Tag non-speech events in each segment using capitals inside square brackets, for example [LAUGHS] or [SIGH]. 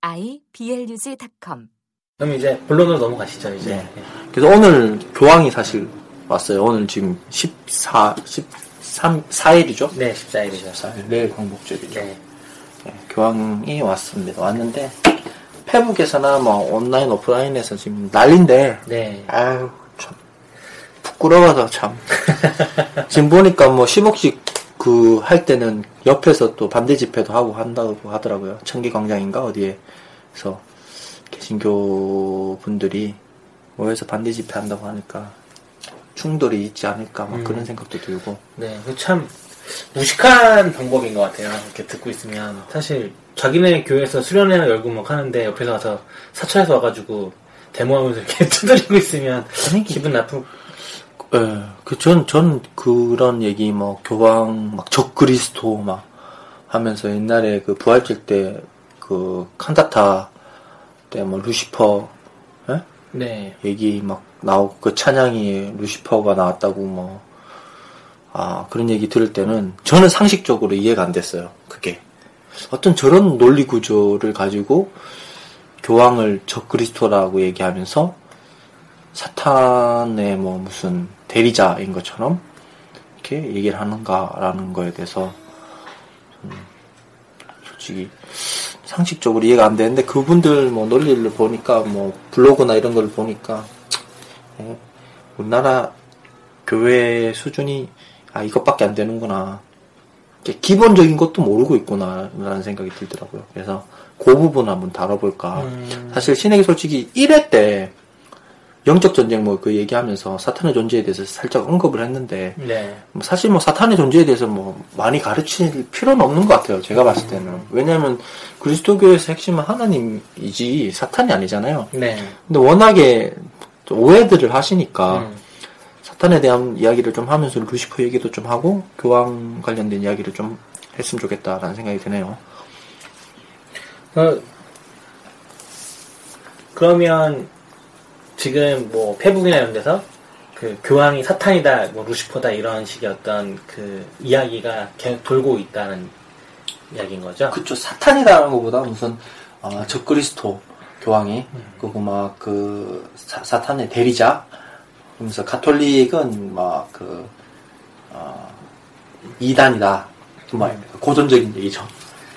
iblog.com 그럼 이제 본론으로 넘어가시죠, 이제. 네. 그래서 오늘 교황이 사실 왔어요. 오늘 지금 14, 13, 4일이죠? 네, 14일이죠. 14일, 내일 광복절이죠. 네. 네, 교황이 왔습니다. 왔는데, 페북에서나 뭐 온라인, 오프라인에서 지금 난린데, 네. 아유, 참, 부끄러워서 참. [LAUGHS] 지금 보니까 뭐 10억씩 그 할 때는 옆에서 또 반대 집회도 하고 한다고 하더라고요. 청기광장인가 어디에서 개신교 분들이 모여서 반대 집회 한다고 하니까 충돌이 있지 않을까 막 음. 그런 생각도 들고. 네, 그참 무식한 방법인 것 같아요. 이렇게 듣고 있으면 사실 자기네 교회에서 수련회 열고 막 하는데 옆에서 가서 사찰에서 와가지고 데모하면서 이렇게 [LAUGHS] 두드리고 있으면 아니, 기분 나쁘. 예, 그, 전, 전 그런 얘기, 뭐, 교황, 막, 적그리스도, 막, 하면서 옛날에 그 부활절 때, 그, 칸타타 때, 뭐, 루시퍼, 예? 네, 얘기 막 나오고, 그 찬양이 루시퍼가 나왔다고, 뭐, 아, 그런 얘기 들을 때는, 저는 상식적으로 이해가 안 됐어요, 그게. 어떤 저런 논리 구조를 가지고, 교황을 적그리스도라고 얘기하면서, 사탄의 뭐 무슨 대리자인 것처럼 이렇게 얘기를 하는가라는 거에 대해서 좀 솔직히 상식적으로 이해가 안 되는데 그분들 뭐 논리를 보니까 뭐 블로그나 이런 걸 보니까 예, 우리나라 교회 수준이 아 이것밖에 안 되는구나 기본적인 것도 모르고 있구나라는 생각이 들더라고요. 그래서 그 부분 한번 다뤄볼까. 음. 사실 신에게 솔직히 1회 때 영적 전쟁 뭐 그 얘기하면서 사탄의 존재에 대해서 살짝 언급을 했는데 네, 뭐 사실 뭐 사탄의 존재에 대해서 뭐 많이 가르칠 필요는 없는 것 같아요. 제가 봤을 때는 왜냐하면 그리스도교에서 핵심은 하나님이지 사탄이 아니잖아요. 네. 근데 워낙에 또 오해들을 하시니까 음. 사탄에 대한 이야기를 좀 하면서 루시퍼 얘기도 좀 하고 교황 관련된 이야기를 좀 했으면 좋겠다라는 생각이 드네요. 그, 그러면 지금 뭐 페북이나 이런 데서 그 교황이 사탄이다, 뭐 루시퍼다 이런 식의 어떤 그 이야기가 계속 돌고 있다는 이야기인 거죠. 그쵸. 사탄이라는 것보다 무슨 어, 적그리스도 교황이 그리고 막 그 사탄의 대리자 그러면서 가톨릭은 막그 어, 이단이다. 뭐 고전적인 얘기죠.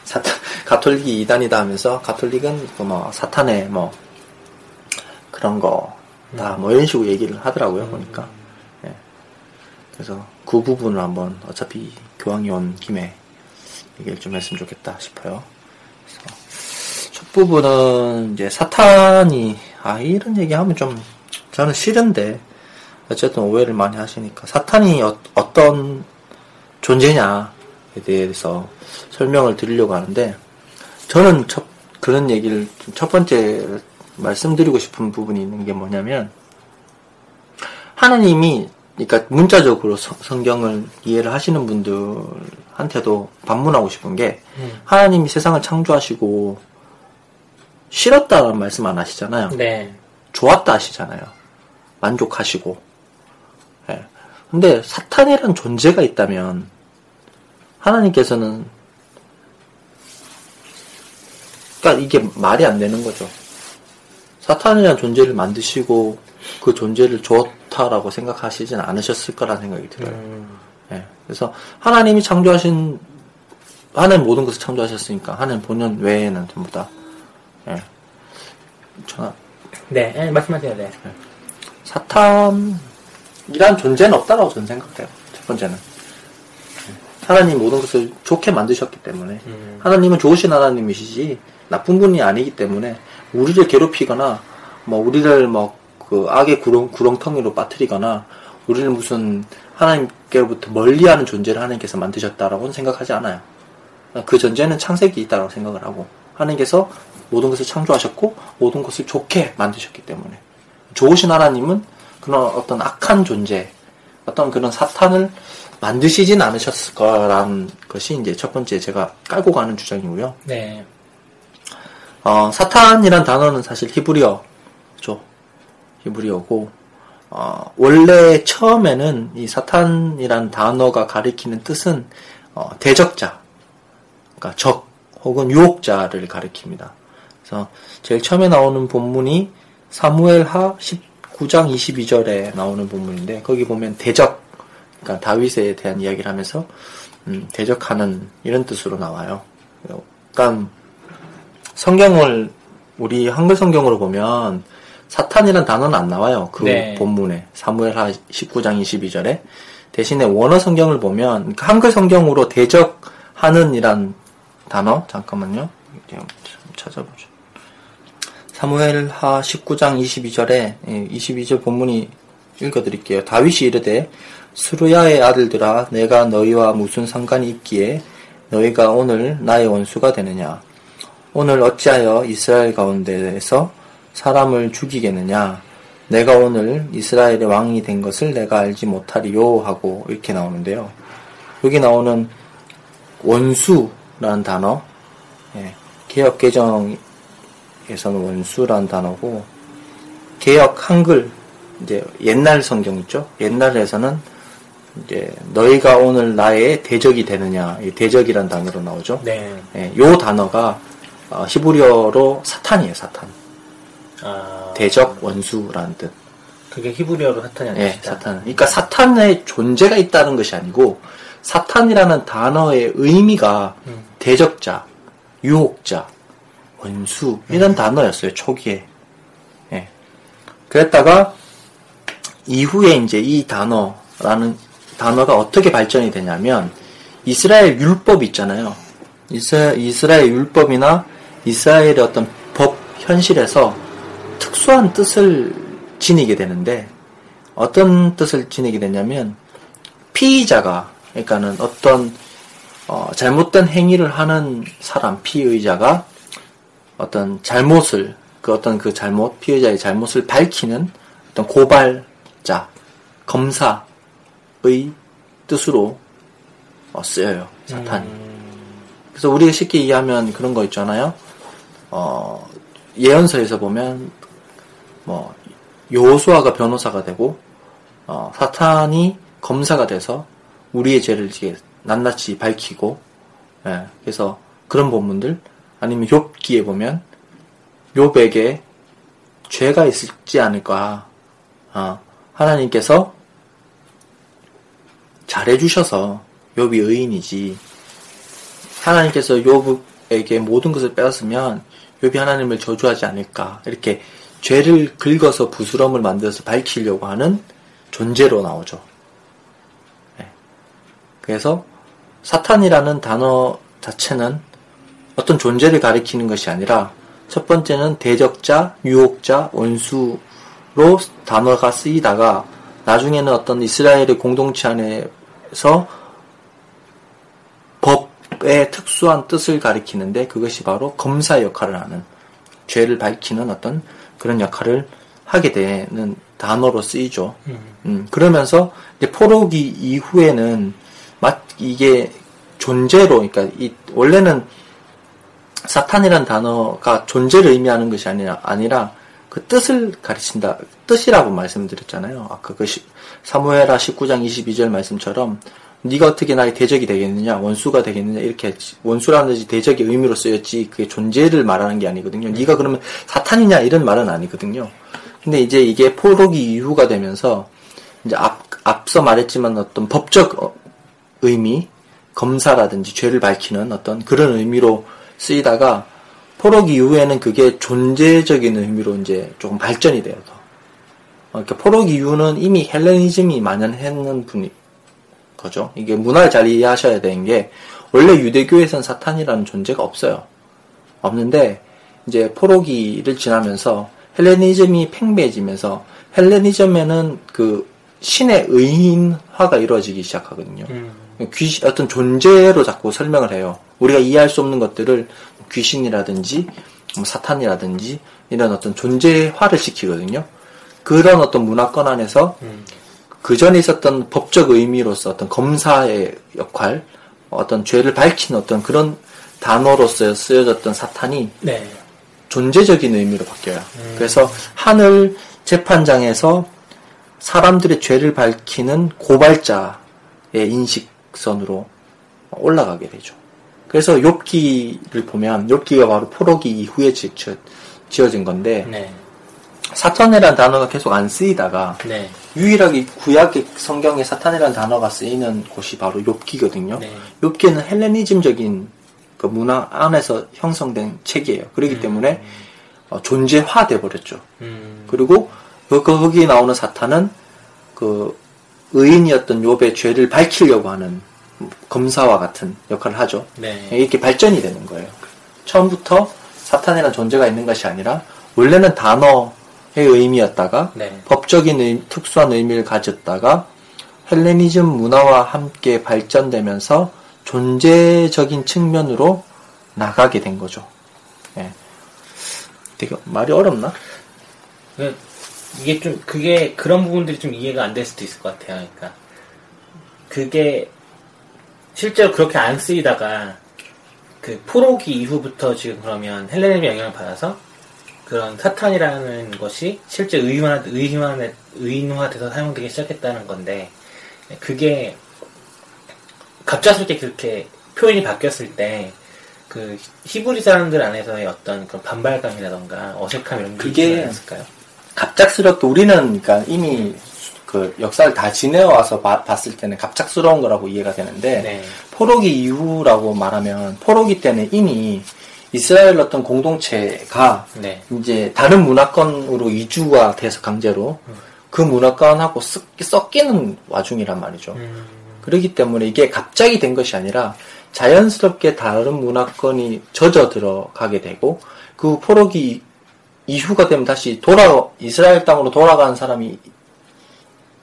사탄 [LAUGHS] 가톨릭이 이단이다 하면서 가톨릭은 그 뭐 사탄의 뭐 그런 거 다 뭐 이런 식으로 얘기를 하더라고요 보니까 예. 그래서 그 부분을 한번 어차피 교황이 온 김에 얘기를 좀 했으면 좋겠다 싶어요. 첫 부분은 이제 사탄이 아 이런 얘기하면 좀 저는 싫은데 어쨌든 오해를 많이 하시니까 사탄이 어, 떤 존재냐에 대해서 설명을 드리려고 하는데 저는 첫 그런 얘기를 좀첫 번째 말씀드리고 싶은 부분이 있는 게 뭐냐면 하나님이 그러니까 문자적으로 성- 성경을 이해를 하시는 분들한테도 반문하고 싶은 게 음. 하나님이 세상을 창조하시고 싫었다는 말씀 안 하시잖아요. 네. 좋았다 하시잖아요. 만족하시고. 예. 근데 사탄이란 존재가 있다면 하나님께서는 그러니까 이게 말이 안 되는 거죠. 사탄이라는 존재를 만드시고 그 존재를 좋다라고 생각하시진 않으셨을 거라는 생각이 들어요. 음, 예. 그래서 하나님이 창조하신 하나님 모든 것을 창조하셨으니까 하나님 본연 외에는 전부 다 예. 저 네, 예, 말씀하세요, 네. 사탄이란 존재는 없다라고 저는 생각해요. 첫 번째는 예. 하나님 모든 것을 좋게 만드셨기 때문에 음. 하나님은 좋으신 하나님이시지 나쁜 분이 아니기 때문에 우리를 괴롭히거나 뭐 우리를 뭐그 악의 구렁 구렁텅이로 빠뜨리거나 우리를 무슨 하나님께로부터 멀리하는 존재를 하나님께서 만드셨다라고는 생각하지 않아요. 그 전제는 창세기 있다고 생각을 하고 하나님께서 모든 것을 창조하셨고 모든 것을 좋게 만드셨기 때문에 좋으신 하나님은 그런 어떤 악한 존재, 어떤 그런 사탄을 만드시진 않으셨을 거라는 것이 이제 첫 번째 제가 깔고 가는 주장이고요. 네. 어, 사탄이란 단어는 사실 히브리어죠. 히브리어고, 어, 원래 처음에는 이 사탄이란 단어가 가리키는 뜻은 어, 대적자, 그러니까 적 혹은 유혹자를 가리킵니다. 그래서 제일 처음에 나오는 본문이 사무엘하 19장 22절에 나오는 본문인데 거기 보면 대적, 그러니까 다윗에 대한 이야기를 하면서 음, 대적하는 이런 뜻으로 나와요. 그러니까 성경을 우리 한글 성경으로 보면 사탄이란 단어는 안 나와요. 그 네. 본문에 사무엘하 19장 22절에 대신에 원어 성경을 보면 그러니까 한글 성경으로 대적하는 이란 단어 잠깐만요. 찾아보죠. 사무엘하 19장 22절에 22절 본문이 읽어드릴게요. 다윗이 이르되 수르야의 아들들아 내가 너희와 무슨 상관이 있기에 너희가 오늘 나의 원수가 되느냐 오늘 어찌하여 이스라엘 가운데에서 사람을 죽이겠느냐 내가 오늘 이스라엘의 왕이 된 것을 내가 알지 못하리요 하고 이렇게 나오는데요. 여기 나오는 원수라는 단어 예, 개혁 개정에서는 원수라는 단어고 개혁 한글 이제 옛날 성경 있죠. 옛날에서는 이제 너희가 오늘 나의 대적이 되느냐 이 대적이란 단어로 나오죠. 네. 예, 요 단어가 어, 히브리어로 사탄이에요. 사탄. 아, 대적 원수라는 뜻. 그게 히브리어로 사탄이 아니라 예, 사탄. 그러니까 사탄의 존재가 있다는 것이 아니고 사탄이라는 단어의 의미가 음. 대적자, 유혹자, 원수 이런 단어였어요 초기에. 예. 그랬다가 이후에 이제 이 단어라는 단어가 어떻게 발전이 되냐면 이스라엘 율법 있잖아요. 이스라엘, 율법이나 이스라엘의 어떤 법 현실에서 특수한 뜻을 지니게 되는데 어떤 뜻을 지니게 되냐면 피의자가 그러니까는 어떤 어, 잘못된 행위를 하는 사람 피의자가 어떤 잘못을 그 어떤 그 잘못 피의자의 잘못을 밝히는 어떤 고발자 검사의 뜻으로 어, 쓰여요 사탄이. 그래서 우리가 쉽게 이해하면 그런 거 있잖아요. 어, 예언서에서 보면 뭐 여호수아가 변호사가 되고 어, 사탄이 검사가 돼서 우리의 죄를 이제 낱낱이 밝히고 예, 그래서 그런 본문들 아니면 욥기에 보면 욥에게 죄가 있지 않을까 아, 하나님께서 잘해주셔서 욥이 의인이지 하나님께서 욥에게 모든 것을 빼앗으면 욥이 하나님을 저주하지 않을까 이렇게 죄를 긁어서 부스럼을 만들어서 밝히려고 하는 존재로 나오죠. 네. 그래서 사탄이라는 단어 자체는 어떤 존재를 가리키는 것이 아니라 첫 번째는 대적자, 유혹자, 원수로 단어가 쓰이다가 나중에는 어떤 이스라엘의 공동체 안에 서 법의 특수한 뜻을 가리키는데 그것이 바로 검사 역할을 하는 죄를 밝히는 어떤 그런 역할을 하게 되는 단어로 쓰이죠. 음, 그러면서 이제 포로기 이후에는 막 이게 존재로 그러니까 이 원래는 사탄이란 단어가 존재를 의미하는 것이 아니라 아니라 그 뜻을 가르친다 뜻이라고 말씀드렸잖아요. 아까 그 시, 사무엘하 19장 22절 말씀처럼 네가 어떻게 나의 대적이 되겠느냐 원수가 되겠느냐 이렇게 원수라는 듯이 대적의 의미로 쓰였지 그게 존재를 말하는 게 아니거든요. 네가 그러면 사탄이냐 이런 말은 아니거든요. 근데 이제 이게 포로기 이후가 되면서 이제 앞 앞서 말했지만 어떤 법적 어, 의미 검사라든지 죄를 밝히는 어떤 그런 의미로 쓰이다가 포로기 이후에는 그게 존재적인 의미로 이제 조금 발전이 돼요. 더. 어, 그러니까 포로기 이후는 이미 헬레니즘이 만연했는 분이 거죠. 이게 문화를 잘 이해하셔야 되는 게 원래 유대교에선 사탄이라는 존재가 없어요. 없는데 이제 포로기를 지나면서 헬레니즘이 팽배해지면서 헬레니즘에는 그 신의 의인화가 이루어지기 시작하거든요. 음. 귀신, 어떤 존재로 자꾸 설명을 해요. 우리가 이해할 수 없는 것들을 귀신이라든지 뭐 사탄이라든지 이런 어떤 존재화를 시키거든요. 그런 어떤 문화권 안에서 음. 그 전에 있었던 법적 의미로서 어떤 검사의 역할, 어떤 죄를 밝힌 어떤 그런 단어로서 쓰여졌던 사탄이 네. 존재적인 의미로 바뀌어요. 그래서 하늘 재판장에서 사람들의 죄를 밝히는 고발자의 인식선으로 올라가게 되죠. 그래서 욥기를 보면 욥기가 바로 포로기 이후에 지어, 지어진 건데 네. 사탄이라는 단어가 계속 안 쓰이다가 네. 유일하게 구약의 성경에 사탄이라는 단어가 쓰이는 곳이 바로 욥기거든요. 네. 욥기는 헬레니즘적인 그 문화 안에서 형성된 책이에요. 그렇기 때문에 어, 존재화 돼 버렸죠. 음. 그리고 그 거기에 나오는 사탄은 그 의인이었던 욥의 죄를 밝히려고 하는 검사와 같은 역할을 하죠. 네. 이렇게 발전이 되는 거예요. 처음부터 사탄이라는 존재가 있는 것이 아니라 원래는 단어의 의미였다가 네. 법적인 의- 특수한 의미를 가졌다가 헬레니즘 문화와 함께 발전되면서 존재적인 측면으로 나가게 된 거죠. 예. 되게 말이 어렵나? 그, 이게 좀, 그게, 그런 부분들이 좀 이해가 안 될 수도 있을 것 같아요. 그러니까, 그게, 실제로 그렇게 안 쓰이다가, 그, 포로기 이후부터 지금 그러면 헬레니즘의 영향을 받아서, 그런 사탄이라는 것이 실제 의인화, 의인화, 의인화돼서 사용되기 시작했다는 건데, 그게, 갑작스럽게 그렇게 표현이 바뀌었을 때, 그, 히브리 사람들 안에서의 어떤 그런 반발감이라던가 어색함 이런 게 그게 있지 않았을까요? 갑작스럽게 우리는 그러니까 이미 그 역사를 다 지내와서 봐- 봤을 때는 갑작스러운 거라고 이해가 되는데 네. 포로기 이후라고 말하면 포로기 때는 이미 이스라엘 어떤 공동체가 네. 이제 다른 문화권으로 이주가 돼서 강제로 그 문화권하고 섞, 섞이는 와중이란 말이죠. 음, 그렇기 때문에 이게 갑자기 된 것이 아니라 자연스럽게 다른 문화권이 젖어 들어가게 되고 그 포로기 이후가 되면 다시 돌아 이스라엘 땅으로 돌아가는 사람이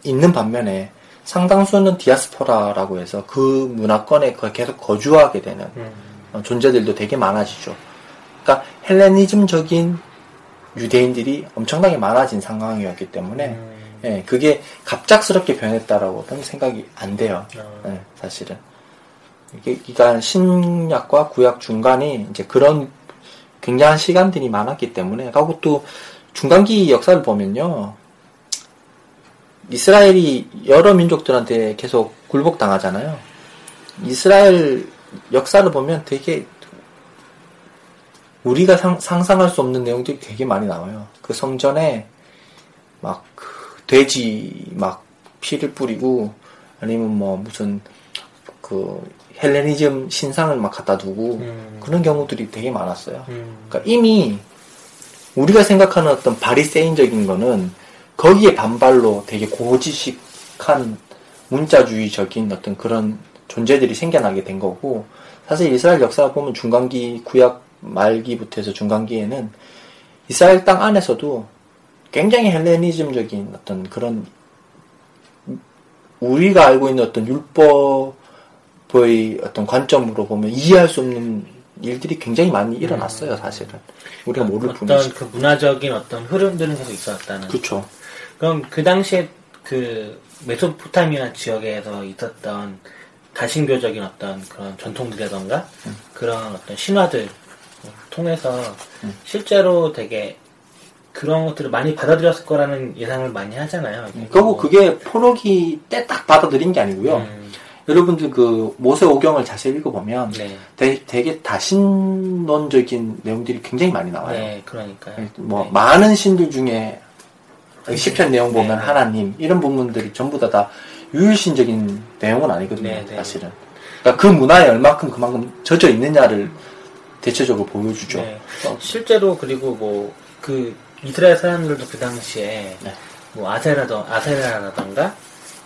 있는 반면에 상당수는 디아스포라라고 해서 그 문화권에 거- 계속 거주하게 되는 음, 어, 존재들도 되게 많아지죠. 그러니까 헬레니즘적인 유대인들이 엄청나게 많아진 상황이었기 때문에 음, 예, 그게 갑작스럽게 변했다라고는 생각이 안 돼요. 어. 예, 사실은. 이게, 그러니까 신약과 구약 중간에 이제 그런 굉장한 시간들이 많았기 때문에, 하고 또 중간기 역사를 보면요. 이스라엘이 여러 민족들한테 계속 굴복당하잖아요. 이스라엘 역사를 보면 되게 우리가 상, 상상할 수 없는 내용들이 되게 많이 나와요. 그 성전에 막그 돼지 막 피를 뿌리고 아니면 뭐 무슨 그 헬레니즘 신상을 막 갖다 두고 음. 그런 경우들이 되게 많았어요. 음, 그러니까 이미 우리가 생각하는 어떤 바리세인적인 거는 거기에 반발로 되게 고지식한 문자주의적인 어떤 그런 존재들이 생겨나게 된 거고 사실 이스라엘 역사를 보면 중간기 구약 말기부터 해서 중간기에는 이스라엘 땅 안에서도 굉장히 헬레니즘적인 어떤 그런 우리가 알고 있는 어떤 율법의 어떤 관점으로 보면 이해할 수 없는 일들이 굉장히 많이 일어났어요, 사실은. 우리가 모를 어떤 뿐이지. 그 문화적인 어떤 흐름들은 계속 있었다는. 그렇죠. 그럼 그 당시에 그 메소포타미아 지역에서 있었던 다신교적인 어떤 그런 전통들이라던가 음. 그런 어떤 신화들 통해서 실제로 되게 그런 것들을 많이 받아들였을 거라는 예상을 많이 하잖아요. 이게 그리고 뭐, 그게 포로기 때 딱 받아들인 게 아니고요. 음, 여러분들 그 모세 오경을 자세히 읽어보면 네. 되게, 되게 다신론적인 내용들이 굉장히 많이 나와요. 네, 그러니까요. 뭐 네. 많은 신들 중에 시편 내용 보면 네. 하나님 이런 부분들이 전부 다 다 유일신적인 내용은 아니거든요. 네, 네. 사실은. 그러니까 그 문화에 얼마큼 그만큼 젖어 있느냐를 대체적으로 보여주죠. 네. 어, 실제로 그리고 뭐 그 이스라엘 사람들도 그 당시에 네. 뭐 아세라더 아세라라던가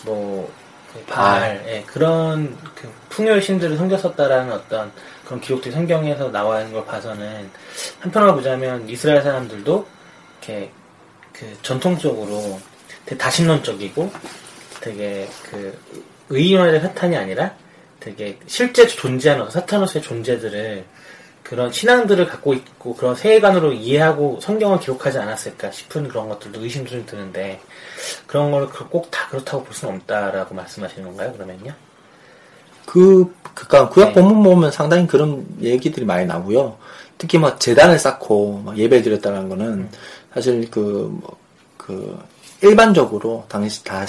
뭐그 바알. 바알 예, 그런 그 풍요의 신들을 섬겼었다라는 어떤 그런 기록들이 성경에서 나와 있는 걸 봐서는 한편으로 보자면 이스라엘 사람들도 이렇게 그 전통적으로 되게 다신론적이고 되게 그 의인화된 사탄이 아니라 되게 실제 존재하는 사탄으로서의 존재들을 그 그런 신앙들을 갖고 있고 그런 세계관으로 이해하고 성경을 기록하지 않았을까 싶은 그런 것들도 의심스러이 드는데 그런 걸 꼭 다 그렇다고 볼 수는 없다라고 말씀하시는 건가요? 그러면요? 그, 그니까 구약 네. 본문 보면 상당히 그런 얘기들이 많이 나고요. 특히 뭐 재단을 쌓고 막 예배 드렸다는 거는 사실 그, 뭐, 그, 일반적으로 당시, 다,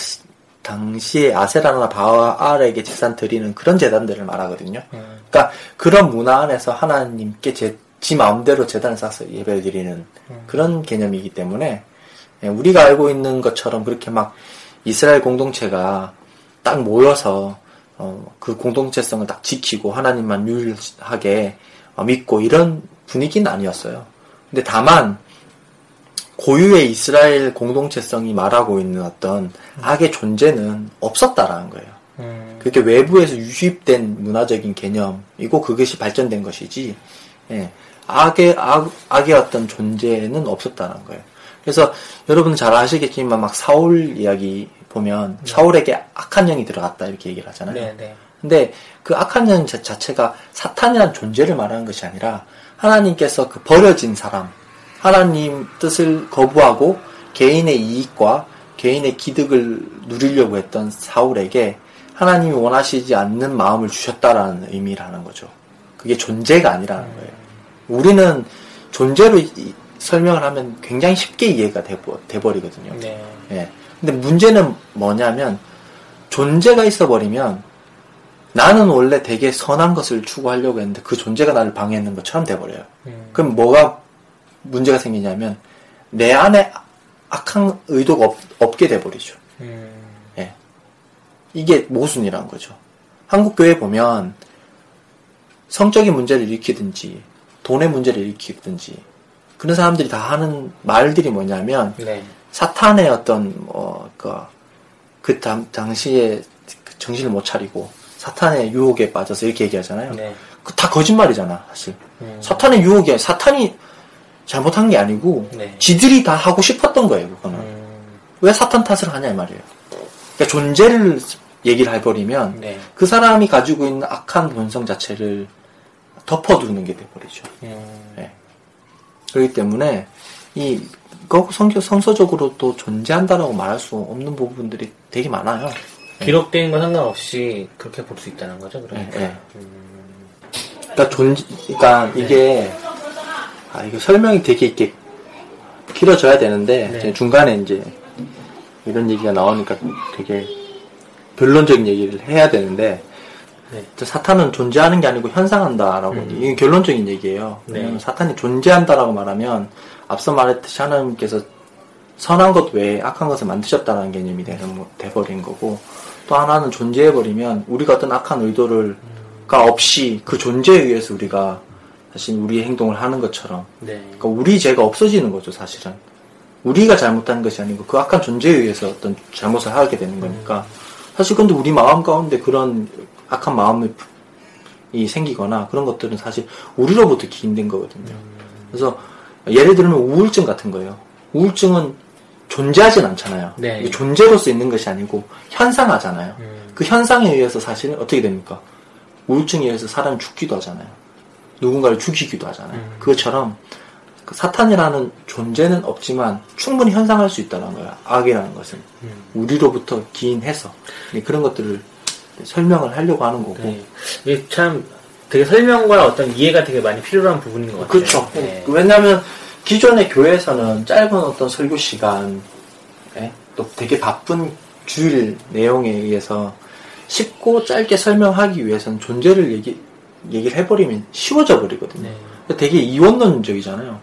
당시에 아세라나 바알에게 제산 드리는 그런 재단들을 말하거든요. 음. 그러니까 그런 문화 안에서 하나님께 제, 지 마음대로 재단을 쌓아서 예배 드리는 그런 개념이기 때문에 예, 우리가 알고 있는 것처럼 그렇게 막 이스라엘 공동체가 딱 모여서 어, 그 공동체성을 딱 지키고 하나님만 유일하게 어, 믿고 이런 분위기는 아니었어요. 근데 다만 고유의 이스라엘 공동체성이 말하고 있는 어떤 악의 존재는 없었다라는 거예요. 음. 그게 외부에서 유입된 문화적인 개념이고 그것이 발전된 것이지, 예, 악의, 악, 악의 어떤 존재는 없었다는 거예요. 그래서 여러분 잘 아시겠지만 막 사울 이야기 보면 사울에게 악한 영이 들어갔다 이렇게 얘기를 하잖아요. 네, 네. 근데 그 악한 영 자- 자체가 사탄이라는 존재를 말하는 것이 아니라 하나님께서 그 버려진 사람, 하나님 뜻을 거부하고 개인의 이익과 개인의 기득을 누리려고 했던 사울에게 하나님이 원하시지 않는 마음을 주셨다라는 의미라는 거죠. 그게 존재가 아니라는 거예요. 우리는 존재로 이- 설명을 하면 굉장히 쉽게 이해가 돼버, 돼버리거든요. 네. 예. 근데 문제는 뭐냐면 존재가 있어버리면 나는 원래 되게 선한 것을 추구하려고 했는데 그 존재가 나를 방해했는 것처럼 돼버려요. 음. 그럼 뭐가 문제가 생기냐면 내 안에 악한 의도가 없, 없게 돼버리죠. 음. 예. 이게 모순이라는 거죠. 한국 교회 보면 성적인 문제를 일으키든지 돈의 문제를 일으키든지 그런 사람들이 다 하는 말들이 뭐냐면 네. 사탄의 어떤 뭐그 그 당, 당시에 그 정신을 못 차리고 사탄의 유혹에 빠져서 이렇게 얘기하잖아요. 네. 그 다 거짓말이잖아, 사실. 음. 사탄의 유혹이 사탄이 잘못한 게 아니고 네. 지들이 다 하고 싶었던 거예요, 그거는. 음. 왜 사탄 탓을 하냐 이 말이에요. 그러니까 존재를 얘기를 해버리면 네. 그 사람이 가지고 있는 악한 본성 자체를 덮어두는 게 돼버리죠. 음. 예. 그렇기 때문에 이 거- 성경 성서적으로 또 존재한다라고 말할 수 없는 부분들이 되게 많아요. 기록된 건 상관없이 그렇게 볼 수 있다는 거죠, 그러니까. 예, 예. 그러니까 존, 그러니까 이게 아 이거 설명이 되게 이렇게 길어져야 되는데 네. 중간에 이제 이런 얘기가 나오니까 되게 결론적인 얘기를 해야 되는데 네. 저 사탄은 존재하는 게 아니고 현상한다라고 음. 이게 결론적인 얘기예요. 네. 사탄이 존재한다라고 말하면 앞서 말했듯이 하나님께서 선한 것 외에 악한 것을 만드셨다는 개념이 되는 거- 돼버린 거고 또 하나는 존재해버리면 우리가 어떤 악한 의도를가 없이 그 존재에 의해서 우리가 사실 우리의 행동을 하는 것처럼. 네. 그러니까 우리 죄가 없어지는 거죠 사실은. 우리가 잘못한 것이 아니고 그 악한 존재에 의해서 어떤 잘못을 하게 되는 거니까. 사실 근데 우리 마음 가운데 그런 악한 마음이 이 생기거나 그런 것들은 사실 우리로부터 기인된 거거든요. 그래서 예를 들면 우울증 같은 거예요. 우울증은 존재하진 않잖아요. 네. 존재로서 있는 것이 아니고 현상하잖아요. 음. 그 현상에 의해서 사실은 어떻게 됩니까? 우울증에 의해서 사람이 죽기도 하잖아요 누군가를 죽이기도 하잖아요 음. 그것처럼 그 사탄이라는 존재는 없지만 충분히 현상할 수 있다는 거예요. 악이라는 것은 음. 우리로부터 기인해서 네, 그런 것들을 설명을 하려고 하는 거고. 네. 이게 참 되게 설명과 어떤 이해가 되게 많이 필요한 부분인 것 같아요. 그렇죠. 네. 왜냐하면 기존의 교회에서는 짧은 어떤 설교 시간, 또 되게 바쁜 주일 내용에 의해서 쉽고 짧게 설명하기 위해서는 존재를 얘기, 얘기를 해버리면 쉬워져 버리거든요. 네. 되게 이원론적이잖아요.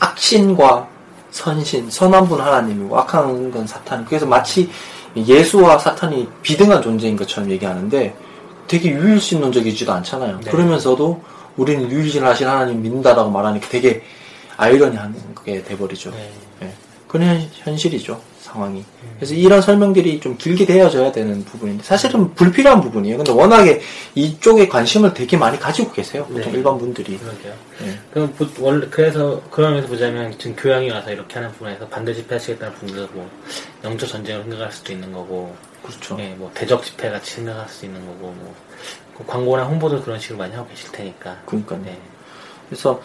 악신과 선신, 선한 분 하나님이고 악한 건 사탄. 그래서 마치 예수와 사탄이 비등한 존재인 것처럼 얘기하는데 되게 유일신론적이지도 않잖아요. 네. 그러면서도 우리는 유일신하신 하나님 믿는다라고 말하니까 되게 아이러니한 게 돼버리죠. 네. 예. 그런 현- 현실이죠. 상황이. 그래서 이런 설명들이 좀 길게 되어져야 되는 부분인데 사실은 불필요한 부분이에요. 근데 워낙에 이쪽에 관심을 되게 많이 가지고 계세요. 보통 네. 일반 분들이. 그러게요. 예. 그럼 보- 원래 그래서 그런 면에서 보자면 지금 교양이 와서 이렇게 하는 부분에서 반대 집회 하시겠다는 분들도 뭐 영적 전쟁을 생각할 수도 있는 거고, 그렇죠. 예, 뭐 대적 집회 같이 생각할 수도 있는 거고, 뭐 그 광고나 홍보도 그런 식으로 많이 하고 계실 테니까. 그러니까요. 네. 그래서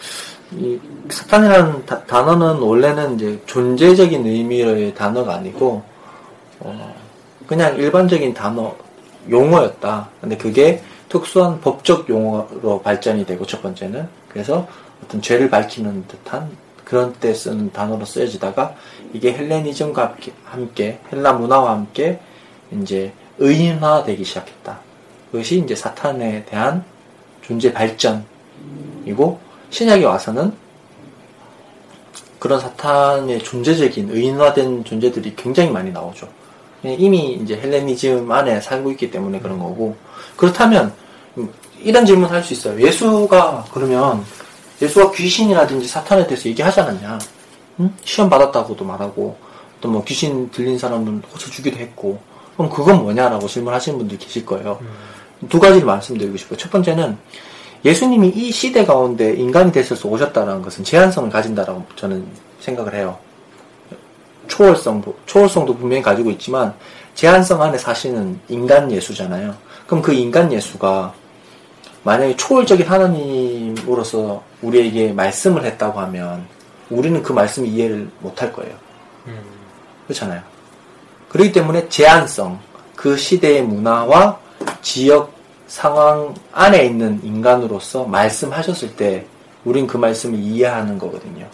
이 사탄이라는 다- 단어는 원래는 이제 존재적인 의미의 단어가 아니고 어, 그냥 일반적인 단어 용어였다. 근데 그게 특수한 법적 용어로 발전이 되고 첫 번째는 그래서 어떤 죄를 밝히는 듯한 그런 때 쓰는 단어로 쓰여지다가 이게 헬레니즘과 함께, 헬라 문화와 함께 이제 의인화되기 시작했다. 그것이 이제 사탄에 대한 존재 발전이고 신약에 와서는 그런 사탄의 존재적인 의인화된 존재들이 굉장히 많이 나오죠. 이미 이제 헬레니즘 안에 살고 있기 때문에 그런 거고 그렇다면 음, 이런 질문 할 수 있어요. 예수가 그러면 예수가 귀신이라든지 사탄에 대해서 얘기하지 않았냐? 응? 시험 받았다고도 말하고 또 뭐 귀신 들린 사람은 고쳐 주기도 했고 그럼 그건 뭐냐라고 질문하시는 분들이 계실 거예요. 두 가지를 말씀드리고 싶어요. 첫 번째는 예수님이 이 시대 가운데 인간이 되셔서 오셨다는 것은 제한성을 가진다라고 저는 생각을 해요. 초월성, 초월성도 분명히 가지고 있지만 제한성 안에 사시는 인간 예수잖아요. 그럼 그 인간 예수가 만약에 초월적인 하나님으로서 우리에게 말씀을 했다고 하면 우리는 그 말씀을 이해를 못할 거예요. 음. 그렇잖아요. 그렇기 때문에 제한성, 그 시대의 문화와 지역 상황 안에 있는 인간으로서 말씀하셨을 때 우린 그 말씀을 이해하는 거거든요.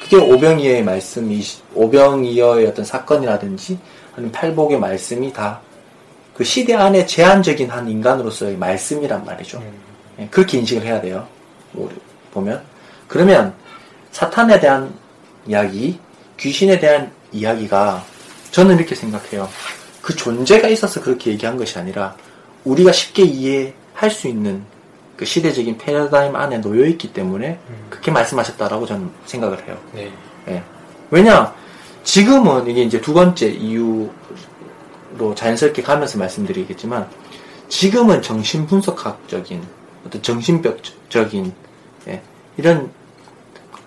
그게 오병이어의 말씀이 오병이어의 어떤 사건이라든지 아니면 팔복의 말씀이 다 그 시대 안에 제한적인 한 인간으로서의 말씀이란 말이죠. 음. 예, 그렇게 인식을 해야 돼요. 우리 보면 그러면 사탄에 대한 이야기, 귀신에 대한 이야기가 저는 이렇게 생각해요. 그 존재가 있어서 그렇게 얘기한 것이 아니라 우리가 쉽게 이해할 수 있는 그 시대적인 패러다임 안에 놓여 있기 때문에 그렇게 말씀하셨다라고 저는 생각을 해요. 네. 예. 왜냐, 지금은 이게 이제 두 번째 이유로 자연스럽게 가면서 말씀드리겠지만, 지금은 정신 분석학적인, 어떤 정신병적인, 예, 이런,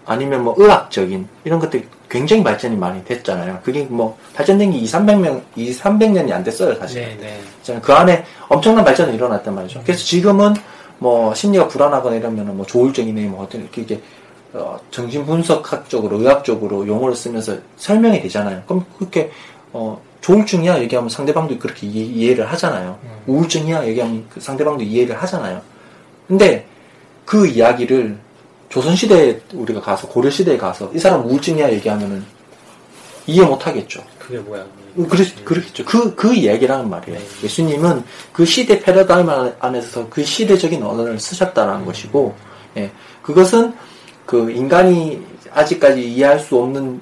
아니면 뭐 의학적인, 이런 것들이 굉장히 발전이 많이 됐잖아요. 그게 뭐, 발전된 게 2, 300명, 2, 300년이 안 됐어요, 사실. 네, 네. 그 안에 엄청난 발전이 일어났단 말이죠. 그래서 지금은 뭐 심리가 불안하거나 이러면은 뭐 조울증이네 뭐 어떤 이렇게 이게 어, 정신 분석학적으로 의학적으로 용어를 쓰면서 설명이 되잖아요. 그럼 그렇게 어, 조울증이야 얘기하면 상대방도 그렇게 이해, 를 하잖아요. 우울증이야 얘기하면 그 상대방도 이해를 하잖아요. 근데 그 이야기를 조선시대에 우리가 가서 고려시대에 가서 이 사람 우울증이야 얘기하면은 이해 못 하겠죠. 그게 뭐야? 그렇, 그렇겠죠. 그, 그 이야기라는 말이에요. 네. 예수님은 그 시대 패러다임 안- 안에서 그 시대적인 언어를 쓰셨다는 것이고, 예. 그것은 그 인간이 아직까지 이해할 수 없는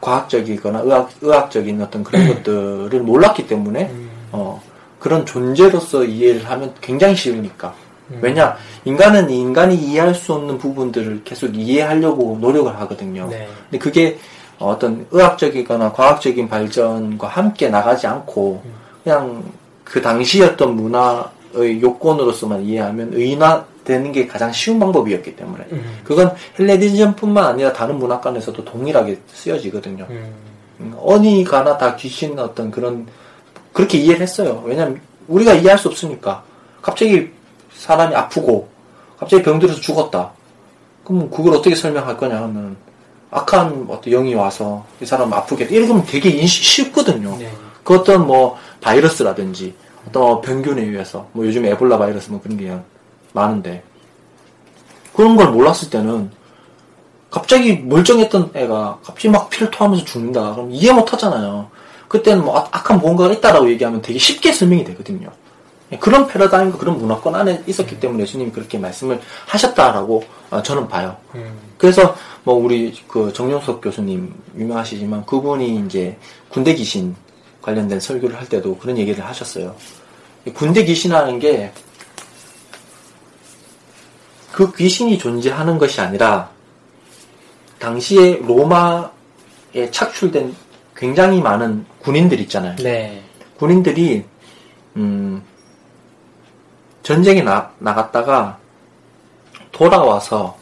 과학적이거나 의학, 의학적인 어떤 그런 [CLEARS THROAT] 것들을 몰랐기 때문에, 음. 어, 그런 존재로서 이해를 하면 굉장히 쉬우니까. 왜냐, 인간은 인간이 이해할 수 없는 부분들을 계속 이해하려고 노력을 하거든요. 네. 근데 그게 어떤 의학적이거나 과학적인 발전과 함께 나가지 않고 그냥 그 당시 어떤 문화의 요건으로서만 이해하면 의인화되는 게 가장 쉬운 방법이었기 때문에 음. 그건 헬레니즘뿐만 아니라 다른 문화관에서도 동일하게 쓰여지거든요. 음. 음, 어느 가나 다 귀신 어떤 그런 그렇게 이해를 했어요. 왜냐면 우리가 이해할 수 없으니까 갑자기 사람이 아프고 갑자기 병들어서 죽었다. 그럼 그걸 어떻게 설명할 거냐 하면 악한 어떤 영이 와서 이 사람 아프게 이러면 되게 인식 쉽거든요. 네. 그 어떤 뭐 바이러스라든지 어떤 병균에 의해서 뭐 요즘 에볼라 바이러스 뭐 그런 게 많은데 그런 걸 몰랐을 때는 갑자기 멀쩡했던 애가 갑자기 막 피를 토하면서 죽는다. 그럼 이해 못 하잖아요. 그때는 뭐 악- 악한 뭔가가 있다라고 얘기하면 되게 쉽게 설명이 되거든요. 그런 패러다임과 그런 문화권 안에 있었기 때문에 예수님이 그렇게 말씀을 하셨다라고 어, 저는 봐요. 음. 그래서 뭐 우리 그 정용석 교수님 유명하시지만 그분이 이제 군대 귀신 관련된 설교를 할 때도 그런 얘기를 하셨어요. 이 군대 귀신이라는 게 그 귀신이 존재하는 것이 아니라 당시에 로마에 착출된 굉장히 많은 군인들 있잖아요. 네. 군인들이 음, 전쟁에 나, 나갔다가 돌아와서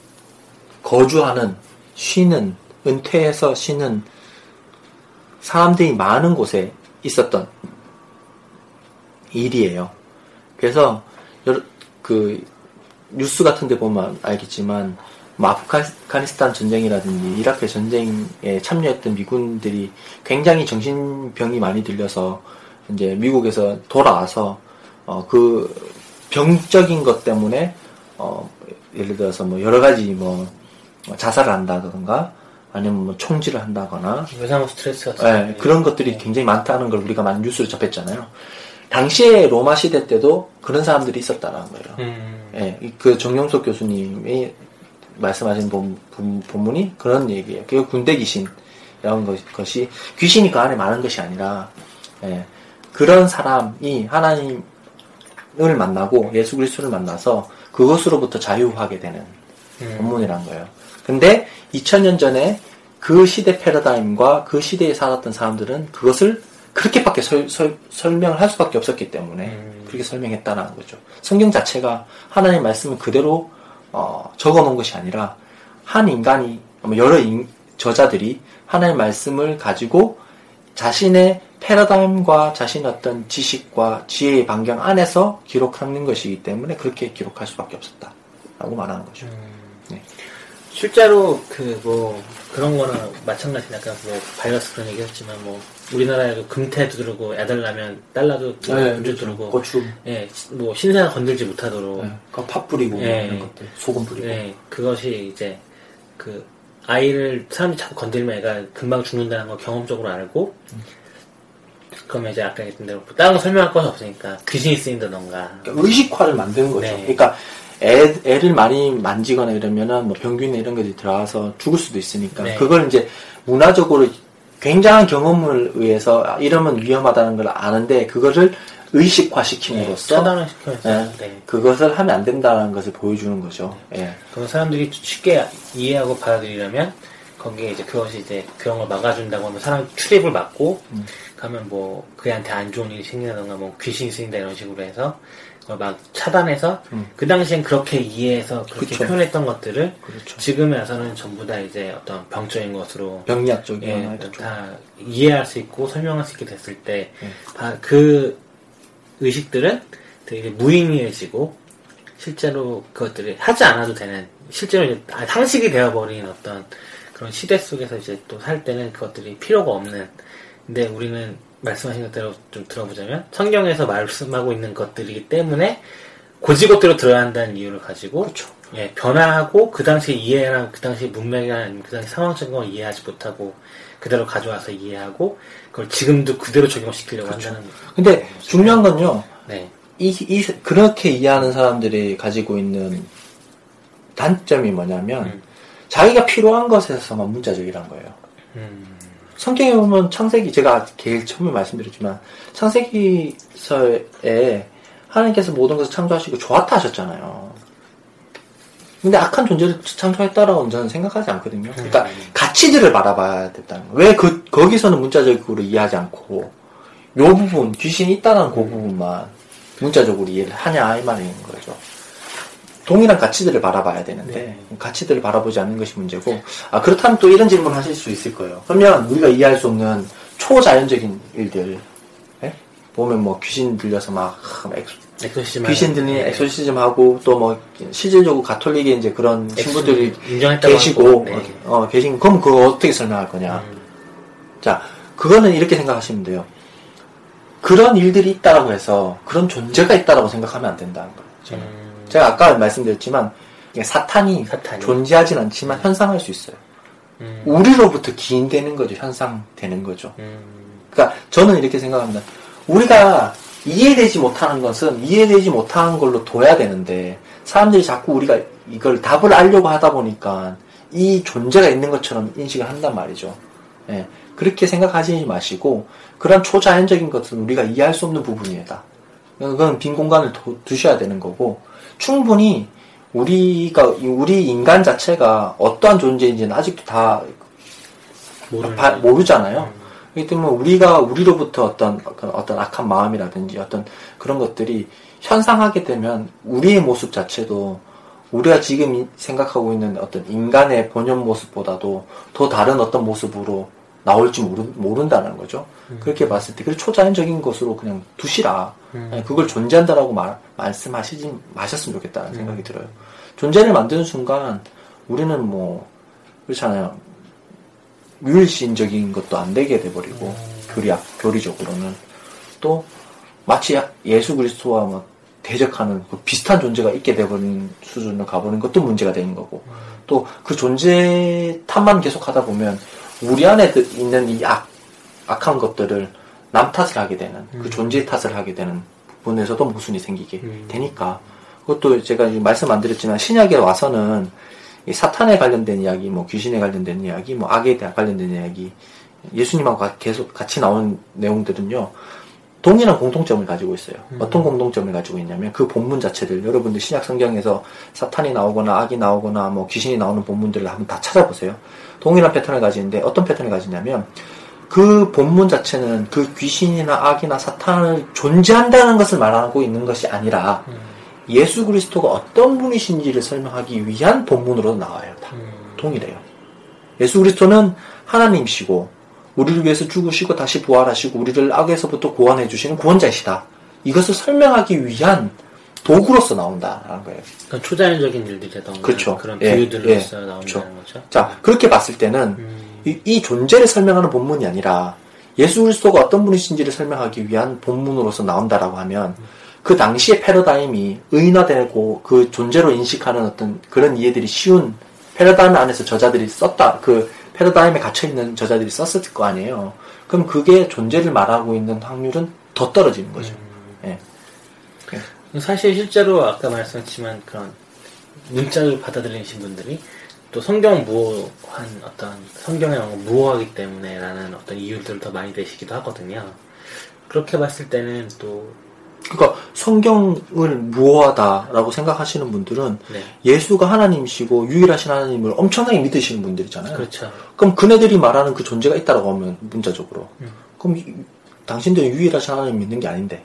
거주하는 쉬는 은퇴해서 쉬는 사람들이 많은 곳에 있었던 일이에요. 그래서 그 뉴스 같은 데 보면 알겠지만 뭐 아프가니스탄 전쟁이라든지 이라크 전쟁에 참여했던 미군들이 굉장히 정신병이 많이 들려서 이제 미국에서 돌아와서 어, 그 병적인 것 때문에 어, 예를 들어서 뭐 여러 가지 뭐 자살을 한다든가 아니면 뭐 총질을 한다거나 외상 스트레스 같은 예, 거. 그런 것들이 굉장히 많다는 걸 우리가 많이 뉴스로 접했잖아요. 당시에 로마 시대 때도 그런 사람들이 있었다는 거예요. 음. 예, 이그 정용석 교수님이 말씀하신 본, 본, 본 문이 그런 얘기예요. 그 군대 귀신이라는 것- 것이 귀신이 그 안에 많은 것이 아니라 예, 그런 사람이 하나님 을 만나고 예수 그리스도를 만나서 그것으로부터 자유하게 되는 음. 본문이란 거예요. 근데 2000년 전에 그 시대 패러다임과 그 시대에 살았던 사람들은 그것을 그렇게밖에 설, 명을 할 수밖에 없었기 때문에 음. 그렇게 설명했다는 거죠. 성경 자체가 하나님의 말씀을 그대로 어, 적어놓은 것이 아니라 한 인간이 뭐 여러 인- 저자들이 하나님의 말씀을 가지고 자신의 패러다임과 자신의 어떤 지식과 지혜의 반경 안에서 기록하는 것이기 때문에 그렇게 기록할 수밖에 없었다라고 말하는 거죠. 네. 실제로 그 뭐 그런 거나 마찬가지 약간 뭐 바이러스 그런 얘기했지만 뭐 우리나라에도 금태도 들고 애들 나면 달러도 네, 문제 들고 고추, 예, 뭐 신세가 건들지 못하도록 네, 그팥 뿌리고 뭐 예. 이런 것들, 소금 뿌리고. 예, 그것이 이제 그 아이를 사람이 자꾸 건들면 애가 금방 죽는다는 걸 경험적으로 알고 그러면 이제 아까 했던 대로 뭐 다른 거 설명할 것이 없으니까 귀신이 쓰인다던가 그러니까 의식화를 만드는 거죠. 네. 그러니까 애, 애를 많이 만지거나 이러면은 뭐 병균이나 이런 것들이 들어와서 죽을 수도 있으니까 네. 그걸 이제 문화적으로 굉장한 경험을 의해서 아, 이러면 위험하다는 걸 아는데 그거를 의식화시킴으로써 차단을 시켜서 예, 네. 그것을 하면 안 된다는 것을 보여주는 거죠. 예. 그럼 사람들이 쉽게 이해하고 받아들이려면 거기에 이제 그것이 이제 그런 걸 막아준다고 하면 사람 출입을 막고 음. 가면 뭐 그애한테 안 좋은 일이 생긴다던가 뭐 귀신이 쓰인다 이런 식으로 해서 그걸 막 차단해서 음. 그 당시엔 그렇게 이해해서 그렇게 그쵸. 표현했던 것들을 그렇죠. 지금에 와서는 전부 다 이제 어떤 병적인 것으로 병리학적인 예, 하나도 좀다 이해할 수 있고 설명할 수 있게 됐을 때 예. 그 의식들은 되게 무의미해지고 실제로 그것들이 하지 않아도 되는 실제로 이제 다 상식이 되어버린 어떤 그런 시대 속에서 이제 또 살 때는 그것들이 필요가 없는 근데 우리는 말씀하신 것대로 좀 들어보자면 성경에서 말씀하고 있는 것들이기 때문에 고지고대로 들어야 한다는 이유를 가지고 그렇죠. 예, 변화하고 그 당시 이해랑 그 당시 아니면 그 당시 상황적인 걸 이해하지 못하고 그대로 가져와서 이해하고 그걸 지금도 그대로 적용시키려고 한다는 거죠. 근데 중요한 건요. 네. 이, 이, 그렇게 이해하는 사람들이 가지고 있는 단점이 뭐냐면, 음. 자기가 필요한 것에서만 문자적이란 거예요. 음, 성경에 보면 창세기, 제가 제일 처음에 말씀드렸지만, 창세기서에 하나님께서 모든 것을 창조하시고 좋았다 하셨잖아요. 근데 악한 존재를 창조했다라고 저는 생각하지 않거든요. 그러니까 가치들을 바라봐야 된다는 거예요. 왜 그, 거기서는 문자적으로 이해하지 않고, 요 부분, 귀신이 있다는 그 부분만 문자적으로 이해를 하냐, 이 말인 거죠. 동일한 가치들을 바라봐야 되는데, 가치들을 바라보지 않는 것이 문제고, 아, 그렇다면 또 이런 질문 하실 수 있을 거예요. 그러면 우리가 이해할 수 없는 초자연적인 일들, 예? 보면 뭐 귀신 들려서 막, 막 엑소- 엑소시즘 귀신 들린 네. 엑소시즘 하고, 또 뭐, 실질적으로 가톨릭에 이제 그런 신부들이 인정했다고 계시고, 네. 어, 계신, 그럼 그거 어떻게 설명할 거냐. 음, 자, 그거는 이렇게 생각하시면 돼요. 그런 일들이 있다라고 해서 그런 존재가 있다라고 생각하면 안 된다는 거예요. 저는. 음, 제가 아까 말씀드렸지만 사탄이, 사탄이. 존재하진 않지만 현상할 수 있어요. 음, 우리로부터 기인되는 거죠. 현상되는 거죠. 음, 그러니까 저는 이렇게 생각합니다. 우리가 이해되지 못하는 것은 이해되지 못하는 걸로 둬야 되는데 사람들이 자꾸 우리가 이걸 답을 알려고 하다 보니까 이 존재가 있는 것처럼 인식을 한단 말이죠. 예, 그렇게 생각하지 마시고 그런 초자연적인 것은 우리가 이해할 수 없는 부분이다. 그건 빈 공간을 두- 두셔야 되는 거고 충분히 우리가 우리 인간 자체가 어떠한 존재인지는 아직도 다 바-. 모르잖아요. 음, 그렇기 때문에 우리가 우리로부터 어떤 그 어떤 악한 마음이라든지 어떤 그런 것들이 현상하게 되면 우리의 모습 자체도 우리가 지금 이- 생각하고 있는 어떤 인간의 본연 모습보다도 더 다른 어떤 모습으로 나올지 모르, 모른 다는 거죠. 음. 그렇게 봤을 때, 그 초자연적인 것으로 그냥 두시라. 음. 예, 그걸 존재한다라고 말, 말씀하시지 마셨으면 좋겠다는 생각이 들어요. 존재를 만드는 순간, 우리는 뭐, 그렇잖아요. 유일신적인 것도 안 되게 돼버리고, 교리학, 교리적으로는. 또, 마치 예수 그리스도와 뭐, 대적하는 그 비슷한 존재가 있게 돼버린 수준으로 가버리는 것도 문제가 되는 거고, 또 그 존재 탓만 계속 하다 보면, 우리 안에 드- 있는 이 악, 악한 것들을 남 탓을 하게 되는, 그 존재 탓을 하게 되는 부분에서도 모순이 생기게 음. 되니까, 그것도 제가 말씀 안 드렸지만, 신약에 와서는 이 사탄에 관련된 이야기, 뭐 귀신에 관련된 이야기, 뭐 악에 대한 관련된 이야기, 예수님하고 가- 계속 같이 나오는 내용들은요, 동일한 공통점을 가지고 있어요. 어떤 공통점을 가지고 있냐면 그 본문 자체들 여러분들 신약 성경에서 사탄이 나오거나 악이 나오거나 뭐 귀신이 나오는 본문들을 한번 다 찾아보세요. 동일한 패턴을 가지는데 어떤 패턴을 가지냐면 그 본문 자체는 그 귀신이나 악이나 사탄을 존재한다는 것을 말하고 있는 것이 아니라 예수 그리스도가 어떤 분이신지를 설명하기 위한 본문으로 나와요. 다. 동일해요. 예수 그리스도는 하나님이시고 우리를 위해서 죽으시고 다시 부활하시고 우리를 악에서부터 구원해 주시는 구원자이시다. 이것을 설명하기 위한 도구로서 나온다라는 거예요. 그러니까 초자연적인 일들이라던가 그렇죠. 그런 예, 비유들로서 예, 나온다는 그렇죠. 거죠. 자, 그렇게 봤을 때는 음. 이, 이 존재를 설명하는 본문이 아니라 예수 그리스도가 어떤 분이신지를 설명하기 위한 본문으로서 나온다라고 하면 그 당시의 패러다임이 의인화되고 그 존재로 인식하는 어떤 그런 이해들이 쉬운 패러다임 안에서 저자들이 썼다. 그 패러다임에 갇혀 있는 저자들이 썼을 거 아니에요. 그럼 그게 존재를 말하고 있는 확률은 더 떨어지는 거죠. 예. 사실 실제로 아까 말씀했지만 그런 문자를 받아들이신 분들이 또 성경 무한 어떤 성경에 나온 거 무호하기 때문에라는 어떤 이유들을 더 많이 내시기도 하거든요. 그렇게 봤을 때는 또 그러니까 성경을 무호하다라고 생각하시는 분들은 네. 예수가 하나님이시고 유일하신 하나님을 엄청나게 믿으시는 분들이잖아요. 그렇죠. 그럼 그네들이 말하는 그 존재가 있다라고 하면 문자적으로 음. 그럼 이- 당신들은 유일하신 하나님 믿는 게 아닌데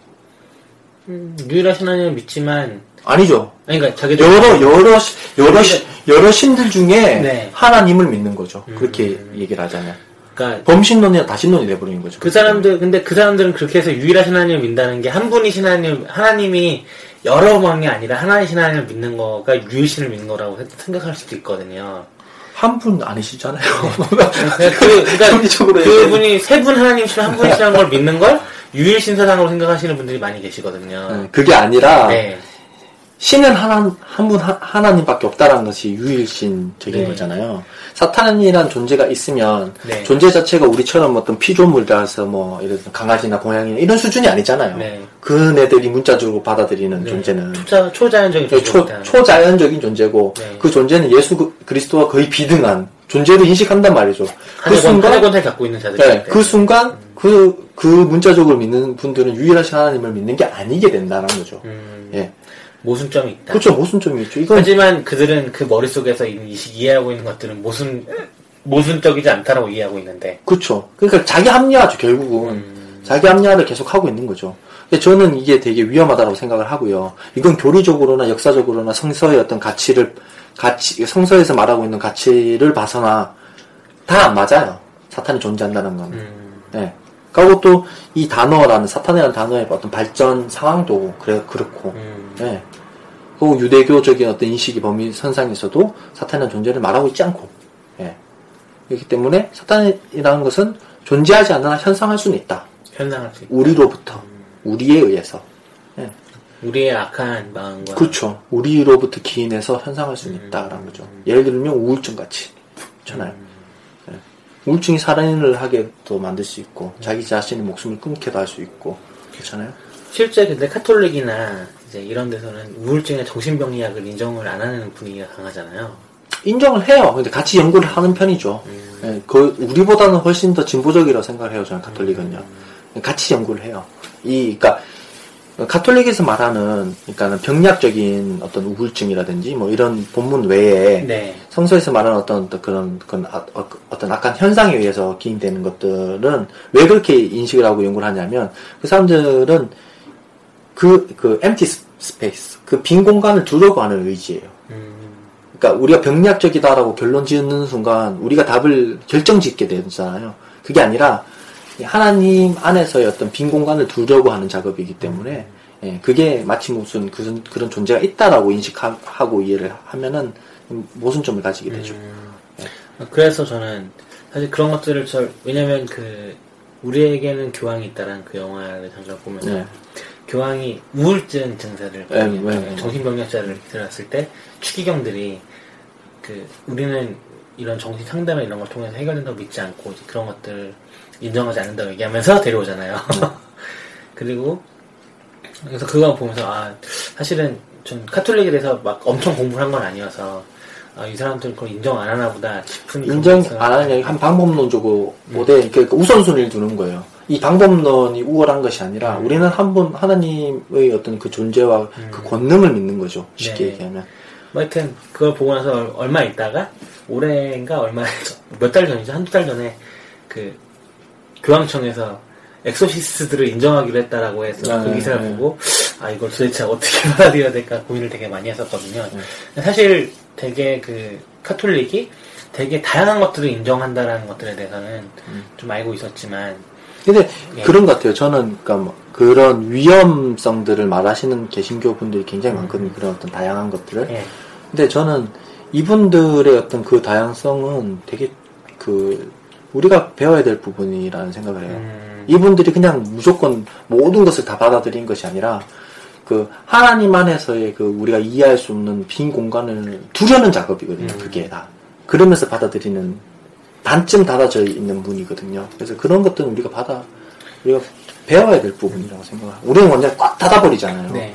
음, 유일하신 하나님을 믿지만 아니죠. 아니 그러니까 자기들 여러 여러 시- 여러 시- 여러 신들 중에 네. 하나님을 믿는 거죠. 음. 그렇게 얘기를 하자면 그러니까 범신론이나 다신론이 돼버리는 거죠. 그 사람들 근데 그 사람들은 그렇게 해서 유일하신 하나님을 믿는다는 게 한 분이신 하나님 하나님이 여러 명이 아니라 하나이신 하나님을 믿는 거가 유일신을 믿는 거라고 생각할 수도 있거든요. 한 분 아니시잖아요. [LAUGHS] 그러니까 그, 그러니까 그분이 세 분 하나님이신 한 분이시라는 걸 믿는 걸 유일신 사상으로 생각하시는 분들이 많이 계시거든요. 네, 그게 아니라 네. 신은 하나, 한 분, 하- 하나님밖에 없다라는 것이 유일신적인 네. 거잖아요. 사탄이란 존재가 있으면, 네. 존재 자체가 우리처럼 어떤 피조물이라서 뭐, 이런 강아지나 고양이나 이런 수준이 아니잖아요. 네. 그네들이 문자적으로 받아들이는 네. 존재는. 초자, 초자연적인 초, 존재입니다. 초자연적인 존재고, 네. 그 존재는 예수 그- 그리스도와 거의 비등한 존재로 인식한단 말이죠. 그 순간, 갖고 있는 네, 그 순간, 그, 그 문자적으로 믿는 분들은 유일하신 하나님을 믿는 게 아니게 된다는 거죠. 음, 예. 모순점이 있다. 그렇죠. 모순점이 있죠. 이건 하지만 그들은 그 머릿속에서 이- 이해하고 있는 것들은 모순, 모순적이지 않다라고 이해하고 있는데. 그렇죠. 그러니까 자기 합리화죠, 결국은. 음. 자기 합리화를 계속 하고 있는 거죠. 근데 저는 이게 되게 위험하다고 생각을 하고요. 이건 교리적으로나 역사적으로나 성서의 어떤 가치를, 가치, 성서에서 말하고 있는 가치를 봐서나 다 안 맞아요. 사탄이 존재한다는 건. 음, 네. 그리고 또 이 단어라는, 사탄이라는 단어의 어떤 발전 상황도 그래, 그렇고. 음, 네. 그리고 유대교적인 어떤 인식이 범위 선상에서도 사탄이라는 존재를 말하고 있지 않고. 예. 그렇기 때문에 사탄이라는 것은 존재하지 않으나 현상할 수는 있다. 현상할 수 있다. 우리로부터. 우리에 의해서. 예. 우리의 악한 마음과. 그렇죠. 우리로부터 기인해서 현상할 수는 있다라는 거죠. 예를 들면 우울증 같이. 그렇잖아요. 예. 우울증이 살인을 하게도 만들 수 있고, 자기 자신의 목숨을 끊게도 할 수 있고, 그렇잖아요. 실제 근데 카톨릭이나 이제 이런 데서는 우울증이나 정신병리학을 인정을 안 하는 분위기가 강하잖아요. 인정을 해요. 근데 같이 연구를 하는 편이죠. 예, 그 우리보다는 훨씬 더 진보적이라고 생각을 해요. 저는 카톨릭은요. 같이 연구를 해요. 이 그러니까 카톨릭에서 말하는 그러니까 병리학적인 어떤 우울증이라든지 뭐 이런 본문 외에 네. 성서에서 말하는 어떤 어떤 그런 그런 아- 어- 어떤 악한 현상에 의해서 기인되는 것들은 왜 그렇게 인식을 하고 연구를 하냐면 그 사람들은 그 그 empty space 그 빈 공간을 두려고 하는 의지예요. 음, 그러니까 우리가 병리학적이다라고 결론 짓는 순간 우리가 답을 결정 짓게 되잖아요. 그게 아니라 하나님 안에서의 어떤 빈 공간을 두려고 하는 작업이기 때문에 예, 그게 마치 무슨 그런, 그런 존재가 있다라고 인식하고 이해를 하면은 모순점을 가지게 되죠. 음, 그래서 저는 사실 그런 것들을 저 왜냐면 그 우리에게는 교황이 있다라는 그 영화를 잠깐 보면 네. 교황이 우울증 증세를 네, 네, 네. 정신병력자를 들었을 때 추기경들이 그 우리는 이런 정신 상담이나 이런 걸 통해서 해결된다고 믿지 않고 그런 것들을 인정하지 않는다고 얘기하면서 [LAUGHS] 데려오잖아요. 네. [LAUGHS] 그리고 그래서 그거 보면서 아 사실은 전 카톨릭에 대해서 막 엄청 공부를 한 건 아니어서 아, 이 사람들은 그걸 인정 안 하나 보다 싶은 인정 안 하느냐 한 방법론적으로 모델 그러니까 우선순위를 두는 거예요. 이 방법론이 우월한 것이 아니라 음. 우리는 한 번 하나님의 어떤 그 존재와 그 권능을 믿는 거죠. 쉽게 네. 얘기하면. 뭐 하여튼 그걸 보고 나서 얼- 얼마 있다가 올해인가 얼마 몇 달 전이죠 한두 달 전에 그 교황청에서 엑소시스트들을 인정하기로 했다라고 해서 아, 그 네, 기사를 네. 보고 아 이걸 도대체 어떻게 [LAUGHS] 받아들여야 될까 고민을 되게 많이 했었거든요. 네. 사실 되게 그 카톨릭이 되게 다양한 것들을 인정한다라는 것들에 대해서는 음. 좀 알고 있었지만 근데 예. 그런 것 같아요. 저는 그러니까 뭐 그런 위험성들을 말하시는 개신교 분들이 굉장히 많거든요. 그런 어떤 다양한 것들을. 예. 근데 저는 이분들의 어떤 그 다양성은 되게 그 우리가 배워야 될 부분이라는 생각을 해요. 음, 이분들이 그냥 무조건 모든 것을 다 받아들인 것이 아니라 그 하나님 안에서의 그 우리가 이해할 수 없는 빈 공간을 두려는 작업이거든요. 음. 그게 다. 그러면서 받아들이는 반쯤 닫아져 있는 분이거든요. 그래서 그런 것들은 우리가 받아 우리가 배워야 될 부분이라고 생각해요. 우리는 완전 꽉 닫아버리잖아요. 네.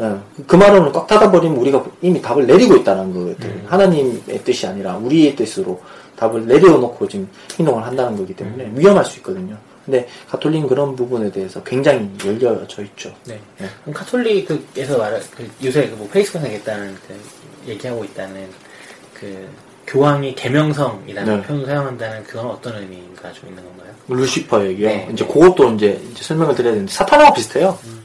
예, 그 말은 꽉 닫아버리면 우리가 이미 답을 내리고 있다는 거거든. 음. 하나님의 뜻이 아니라 우리의 뜻으로 답을 내려놓고 지금 행동을 한다는 거기 때문에 음. 위험할 수 있거든요. 근데 가톨릭은 그런 부분에 대해서 굉장히 열려져 있죠. 네. 네. 그럼 카톨릭에서 말할 그 요새 뭐 페이스북에 있다는 그 얘기하고 있다는 그 교황이 계명성이라는 네. 표현을 사용한다는 그건 어떤 의미가 좀 있는 건가요? 루시퍼 얘기요. 네. 이제 그것도 이제, 이제 설명을 드려야 되는데 사탄하고 비슷해요. 당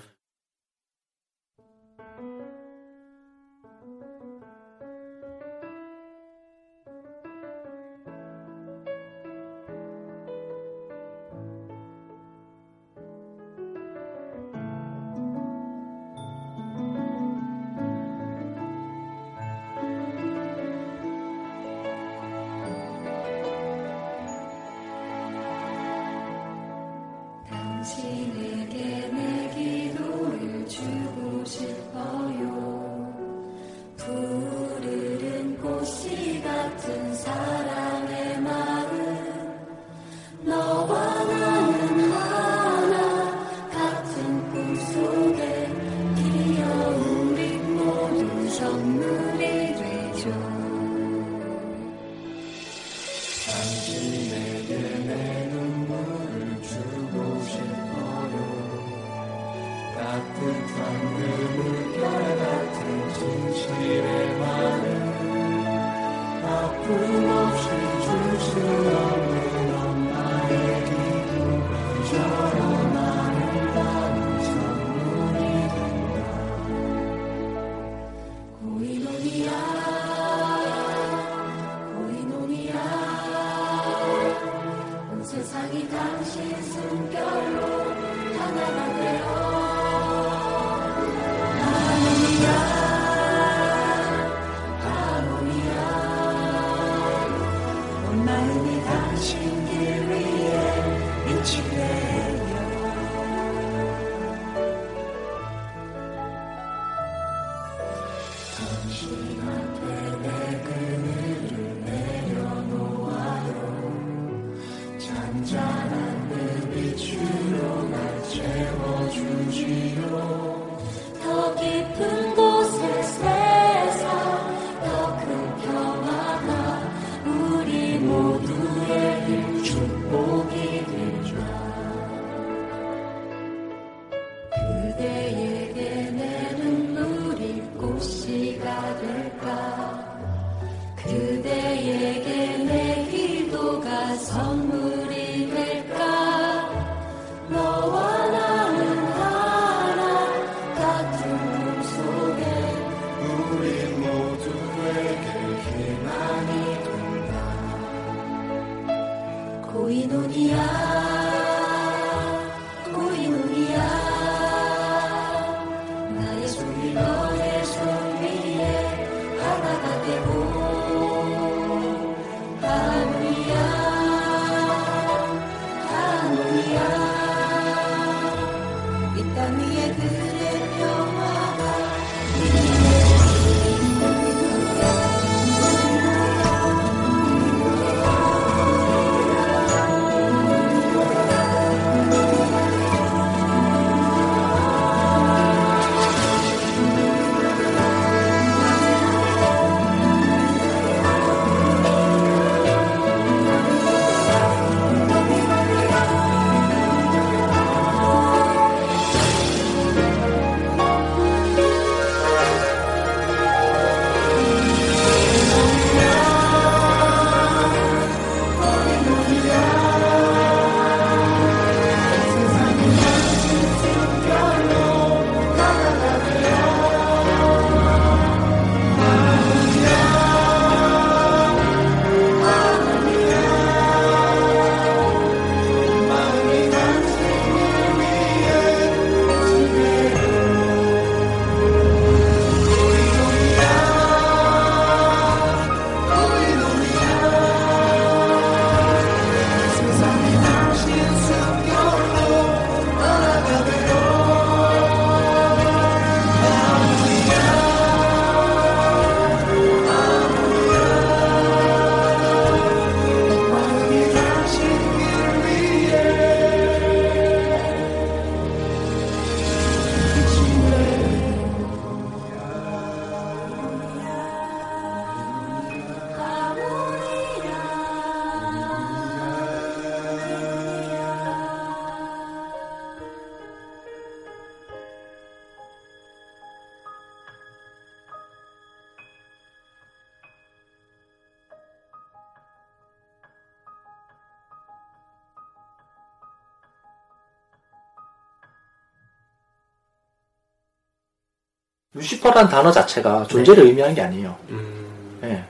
루시퍼라는 단어 자체가 존재를 의미하는 게 아니에요. 음, 예.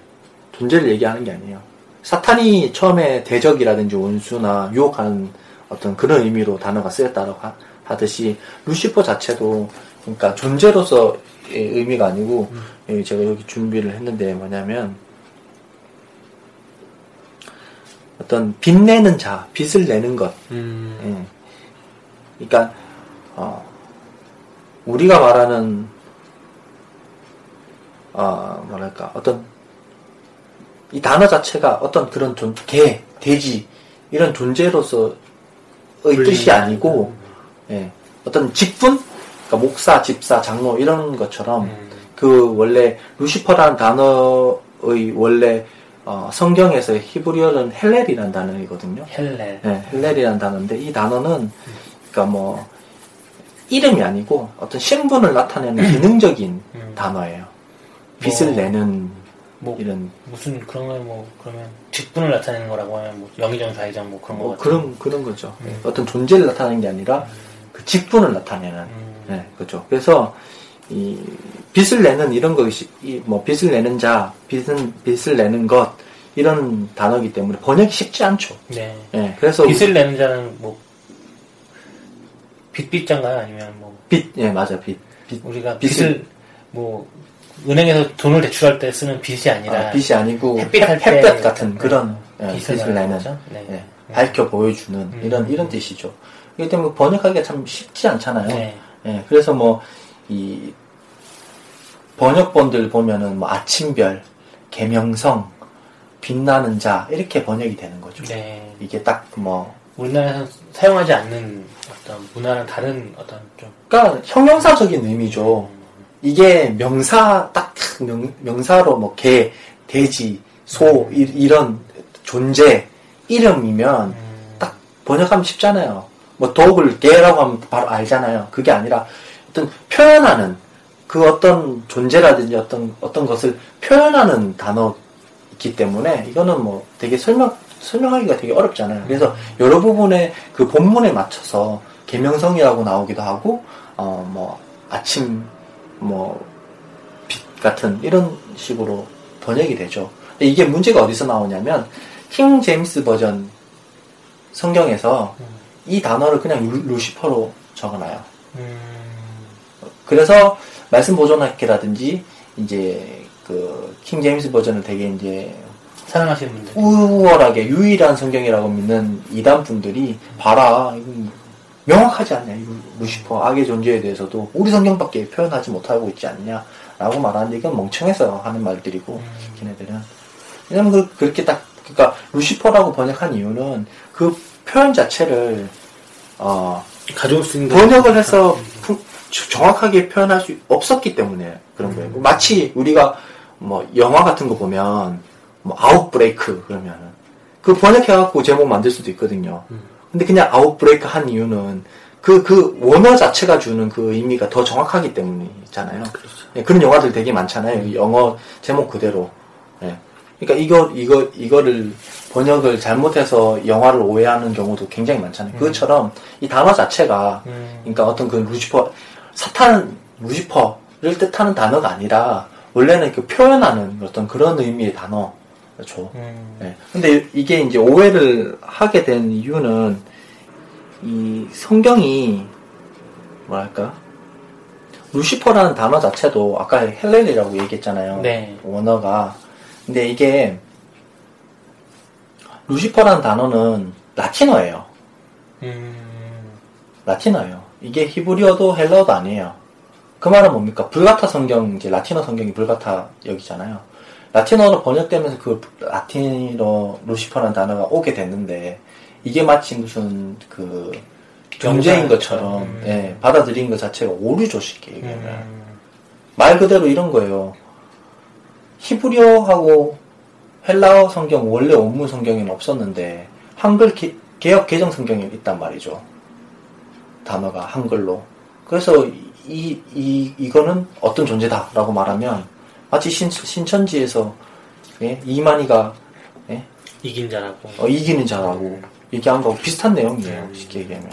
존재를 얘기하는 게 아니에요. 사탄이 처음에 대적이라든지 원수나 유혹하는 어떤 그런 의미로 단어가 쓰였다고 하- 하듯이 루시퍼 자체도 그러니까 존재로서 의 의미가 아니고 예, 제가 여기 준비를 했는데 뭐냐면 어떤 빛내는 자, 빛을 내는 것. 음, 예. 그러니까 어, 우리가 말하는 어, 뭐랄까 어떤 이 단어 자체가 어떤 그런 존, 개, 돼지 이런 존재로서의 뜻이 아니고 예, 어떤 직분, 그러니까 목사, 집사, 장로 이런 것처럼 음, 그 원래 루시퍼라는 단어의 원래 어, 성경에서 히브리어는 헬렐이라는 단어이거든요. 헬렐. 네, 헬렐이라는 단어인데 이 단어는 그러니까 뭐 이름이 아니고 어떤 신분을 나타내는 기능적인 음. 단어예요. 빛을 뭐, 내는 뭐 이런 무슨 그런 거뭐 그러면 직분을 나타내는 거라고 하면 뭐 영의정 좌의정 뭐 그런 거뭐 같은 그런 그런 거죠. 음. 어떤 존재를 나타내는 게 아니라 그 직분을 나타내는 음, 네, 그렇죠. 그래서 이 빛을 내는 이런 것이 이뭐 빛을 내는 자, 빛은 빛을 내는 것 이런 단어이기 때문에 번역이 쉽지 않죠. 네. 예, 그래서 빚을 내는 자는 뭐 빚빚자인가요? 아니면 뭐 빛, 예, 맞아, 빛, 빛, 우리가 빚을- 빚을 뭐 은행에서 돈을 대출할 때 쓰는 빚이 아니라 아, 빛이 아니고 햇빛 할 햇- 때 햇볕 같은 그런 예, 빛을 빛을 내는 내는? 네. 예, 밝혀 보여주는 음. 이런 이런 뜻이죠. 그렇기 때문에 번역하기가 참 쉽지 않잖아요. 네. 예, 그래서 뭐 이 번역본들 보면은 뭐 아침별, 개명성, 빛나는 자 이렇게 번역이 되는 거죠. 네. 이게 딱 뭐 우리나라에서 사용하지 않는 어떤 문화는 다른 어떤 좀 그러니까 형용사적인 의미죠. 이게 명사 딱 명, 명사로 뭐 개, 돼지, 소 이, 런 존재 이름이면 음, 딱 번역하면 쉽잖아요. 뭐 독을 개라고 하면 바로 알잖아요. 그게 아니라 어떤 표현하는 그 어떤 존재라든지 어떤 어떤 것을 표현하는 단어이기 때문에 이거는 뭐 되게 설명 설명하기가 되게 어렵잖아요. 그래서 여러 부분의 그 본문에 맞춰서 계명성이라고 나오기도 하고 어 뭐 아침 뭐 빛 같은 이런 식으로 번역이 되죠. 이게 문제가 어디서 나오냐면 킹 제임스 버전 성경에서 이 단어를 그냥 루, 루시퍼로 적어놔요. 음, 그래서 말씀 보존학계라든지 이제 그 킹 제임스 버전을 되게 이제 사랑하시는 분들. 우월하게 유일한 성경이라고 믿는 이단 분들이 봐라 이거 명확하지 않냐 이 루시퍼 악의 존재에 대해서도. 우리 성경밖에 표현하지 못하고 있지 않냐라고 말하는데 이건 멍청해서 하는 말들이고 걔네들은. 왜냐면 그, 그렇게 딱 그러니까 루시퍼라고 번역한 이유는 그 표현 자체를 어 가져올 수 있는 번역을 해서 푸- 정확하게 표현할 수 없었기 때문에 그런 거예요. 마치 우리가 뭐 영화 같은 거 보면 뭐 아웃브레이크 그러면은 그 번역해갖고 제목 만들 수도 있거든요. 근데 그냥 아웃브레이크 한 이유는 그, 그 원어 자체가 주는 그 의미가 더 정확하기 때문이잖아요. 예, 그런 영화들 되게 많잖아요. 영어 제목 그대로. 예. 그러니까 이거, 이거, 이거를 번역을 잘못해서 영화를 오해하는 경우도 굉장히 많잖아요. 그것처럼 이 단어 자체가 음. 그러니까 어떤 그 루시퍼 사탄 루시퍼를 뜻하는 단어가 아니라 원래는 그 표현하는 어떤 그런 의미의 단어 죠. 음. 네. 근데 이게 이제 오해를 하게 된 이유는 이 성경이 뭐랄까 루시퍼라는 단어 자체도 아까 헬렐이라고 얘기했잖아요. 네. 원어가 근데 이게 루시퍼라는 단어는 라틴어예요. 음. 라틴어예요. 이게 히브리어도 헬라어도 아니에요. 그 말은 뭡니까? 불가타 성경, 이제 라틴어 성경이 불가타 여기잖아요. 라틴어로 번역되면서 그 라틴어 루시퍼라는 단어가 오게 됐는데, 이게 마치 무슨 그 존재인 것처럼, 음. 예, 받아들인 것 자체가 쉽게 얘기하면. 음. 말 그대로 이런 거예요. 히브리어하고 헬라어 성경, 원래 원문 성경에는 없었는데, 한글 기- 개혁 개정 성경에 있단 말이죠. 단어가 한글로. 그래서 이, 이, 이거는 어떤 존재다라고 말하면, 마치 신, 신천지에서, 예? 이만희가, 예? 이긴 자라고. 어, 이기는 자라고 얘기한 거하고 비슷한 내용이에요. 음. 쉽게 얘기하면.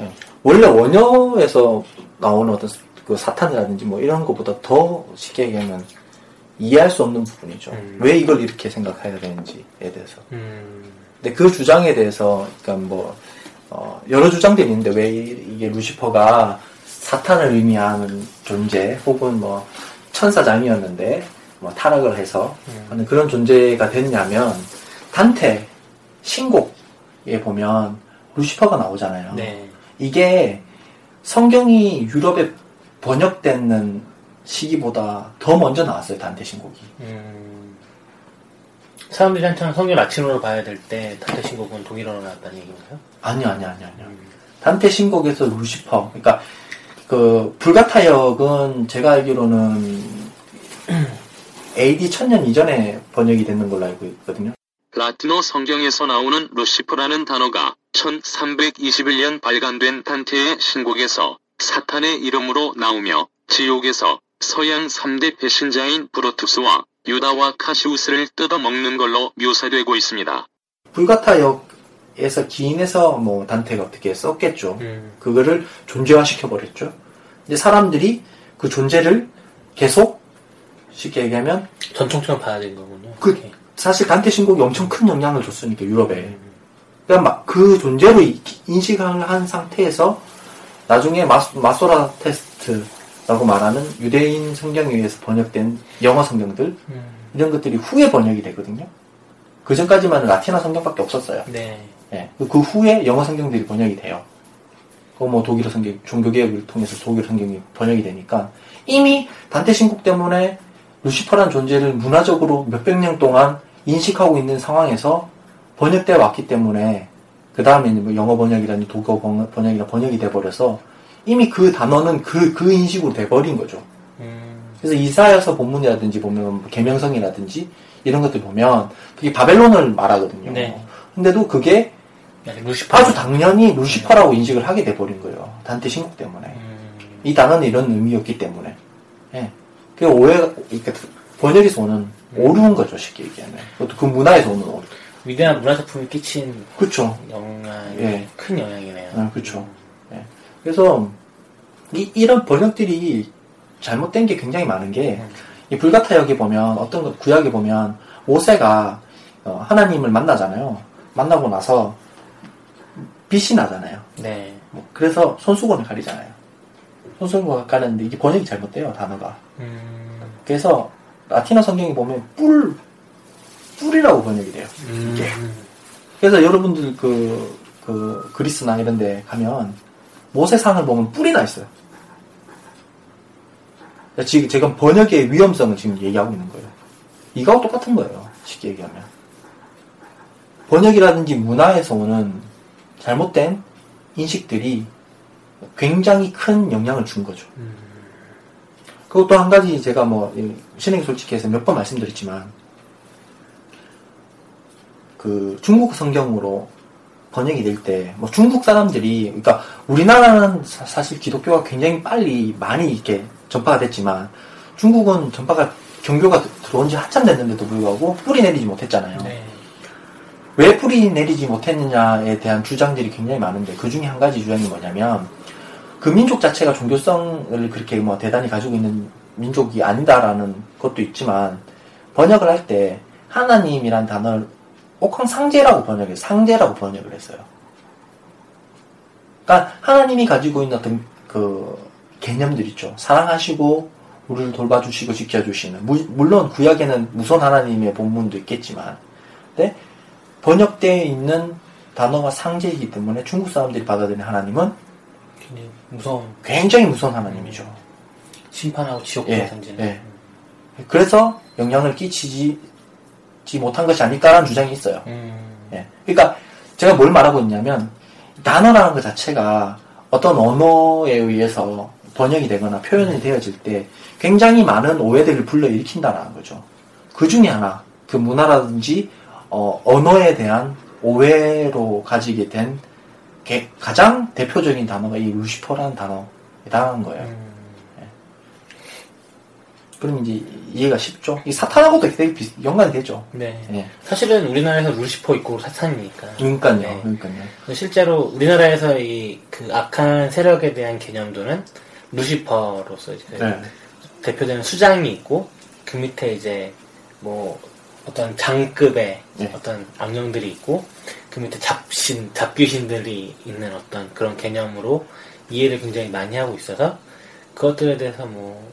예. 원래 원어에서 나오는 어떤 그 사탄이라든지 뭐 이런 것보다 더 쉽게 얘기하면 이해할 수 없는 부분이죠. 음. 왜 이걸 이렇게 생각해야 되는지에 대해서. 음. 근데 그 주장에 대해서, 그러니까 뭐, 어, 여러 주장들이 있는데 왜 이- 이게 루시퍼가 사탄을 의미하는 존재, 혹은 뭐, 천사장이었는데, 뭐, 타락을 해서 음. 하는 그런 존재가 됐냐면, 단테, 신곡에 보면, 루시퍼가 나오잖아요. 네. 이게 성경이 유럽에 번역되는 시기보다 더 먼저 나왔어요, 단테 신곡이. 음. 사람들이 한창 성경 라틴어로 봐야 될 때 단테 신곡은 독일어로 나왔다는 얘기인가요? 아니요, 아니요, 아니요, 아니요. 단테 신곡에서 루시퍼. 그러니까 그 불가타역은 제가 알기로는 AD 1000년 이전에 번역이 됐는 걸로 알고 있거든요. 라틴어 성경에서 나오는 루시퍼라는 단어가 1321년 발간된 단테의 신곡에서 사탄의 이름으로 나오며 지옥에서 서양 3대 배신자인 브로투스와 유다와 카시우스를 뜯어먹는 걸로 묘사되고 있습니다. 불가타역에서 기인해서 뭐 단테가 어떻게 썼겠죠. 음. 그거를 존재화 시켜 버렸죠. 이제 사람들이 그 존재를 계속 쉽게 얘기하면 전통처럼 봐야 되는 거군요. 그. 사실 단테 신곡이 엄청 큰 영향을 줬으니까 유럽에. 그러니까 막 그 존재로 이- 인식을 한 상태에서 나중에 마, 마소라 테스트라고 말하는 유대인 성경에 의해서 번역된 영어 성경들 음. 이런 것들이 후에 번역이 되거든요. 그 전까지만은 라틴어 성경밖에 없었어요. 네. 예. 그 후에 영어 성경들이 번역이 돼요. 그 뭐 독일어 성경, 종교개혁을 통해서 독일어 성경이 번역이 되니까 이미 단테 신곡 때문에 루시퍼라는 존재를 문화적으로 몇백 년 동안 인식하고 있는 상황에서 번역되어 왔기 때문에 그 다음에 뭐 영어 번역이라니 독어 번- 번역이라 번역이 돼버려서 이미 그 단어는 그, 그 인식으로 돼버린 거죠. 음. 그래서 이사야서 본문이라든지 보면 뭐 계명성이라든지 이런 것들 보면 그게 바벨론을 말하거든요. 네. 근데도 그게 루시퍼. 아주 당연히 루시퍼라고 인식을 하게 돼버린 거예요. 단테 신곡 때문에. 음. 이 단어는 이런 의미였기 때문에. 예. 그 오해가, 이렇게 번역에서 오는 오류인 거죠, 쉽게 얘기하면. 그것도 그 문화에서 오는 오류. 위대한 문화작품이 끼친 그쵸. 영향이 예. 큰 영향이네요. 아, 그쵸. 예. 그래서, 이, 이런 번역들이 잘못된 게 굉장히 많은 게, 이 불가타역에 보면, 어떤 것, 구약에 보면, 모세가, 어, 하나님을 만나잖아요. 만나고 나서, 빛이 나잖아요. 네. 뭐 그래서 손수건을 가리잖아요. 손수건을 가리는데 이게 번역이 잘못돼요 단어가. 음, 그래서 라틴어 성경에 보면 뿔 뿔이라고 번역이 돼요. 이게. 그래서 여러분들 그, 그 그리스나 이런 데 가면 모세상을 보면 뿔이 나 있어요. 지금 제가 번역의 위험성을 지금 얘기하고 있는 거예요. 이거하고 똑같은 거예요. 쉽게 얘기하면. 번역이라든지 문화에서 오는 잘못된 인식들이 굉장히 큰 영향을 준 거죠. 그리고 또한 가지 제가 뭐, 이 신행 솔직히 해서 몇 번 말씀드렸지만, 그 중국 성경으로 번역이 될 때, 뭐 중국 사람들이, 그러니까 우리나라는 사- 사실 기독교가 굉장히 빨리 많이 이렇게 전파가 됐지만, 중국은 전파가, 경교가 들- 들어온 지 한참 됐는데도 불구하고 뿌리 내리지 못했잖아요. 네. 왜 뿌리 내리지 못했느냐에 대한 주장들이 굉장히 많은데 그 중에 한 가지 주장이 뭐냐면 그 민족 자체가 종교성을 그렇게 뭐 대단히 가지고 있는 민족이 아니다라는 것도 있지만 번역을 할 때 하나님이란 단어를 옥황 상제라고 번역해요. 상제라고 번역을 했어요. 그러니까 하나님이 가지고 있는 어떤 그 개념들 있죠. 사랑하시고 우리를 돌봐주시고 지켜주시는 무- 물론 구약에는 무선 하나님의 본문도 있겠지만 근데 번역되어 있는 단어가 상제이기 때문에 중국 사람들이 받아들이는 하나님은 굉장히 무서운 굉장히 무서운 하나님이죠. 심판하고 지옥 예, 예, 던지는. 예. 그래서 영향을 끼치지 지 못한 것이 아닐까라는 주장이 있어요. 음, 예. 그러니까 제가 뭘 말하고 있냐면 단어라는 것 자체가 어떤 언어에 의해서 번역이 되거나 표현이 되어질 때 굉장히 많은 오해들을 불러일으킨다는 거죠. 그 중에 하나, 그 문화라든지 어, 언어에 대한 오해로 가지게 된 게- 가장 대표적인 단어가 이 루시퍼라는 단어이다는 거예요. 음, 그럼 이제 이해가 쉽죠? 이 사탄하고도 되게 비- 연관이 되죠. 네. 예. 사실은 우리나라에서 루시퍼 있고 사탄이니까. 그러니까요. 네. 그러니까요. 실제로 우리나라에서 이 그 악한 세력에 대한 개념도는 루시퍼로서 이제 그 네. 대표되는 수장이 있고 그 밑에 이제 뭐 어떤 장급의 네. 어떤 악령들이 있고 그 밑에 잡신 잡귀신들이 있는 어떤 그런 개념으로 이해를 굉장히 많이 하고 있어서 그것들에 대해서 뭐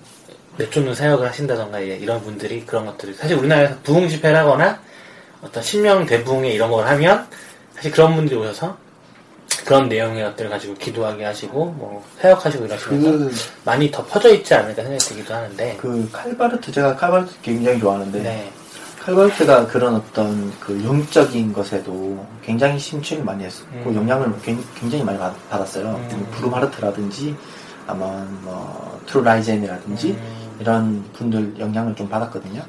내쫓는 사역을 하신다던가 이런 분들이 그런 것들이 사실 우리나라에서 부흥 집회를 하거나 어떤 신명 대부흥회 이런 걸 하면 사실 그런 분들이 오셔서 그런 내용의 것들을 가지고 기도하게 하시고 뭐 사역하시고 이러시면서 그, 많이 더 퍼져 있지 않을까 생각이 들기도 하는데 그 칼바르트, 제가 칼바르트 굉장히 좋아하는데, 네. 칼바르트가 그런 어떤 그 영적인 것에도 굉장히 심취를 많이 했었고 음. 영향을 굉- 굉장히 많이 받, 받았어요. 음. 브루마르트라든지 아마 뭐 투르나이젠이라든지 음, 이런 분들 영향을 좀 받았거든요.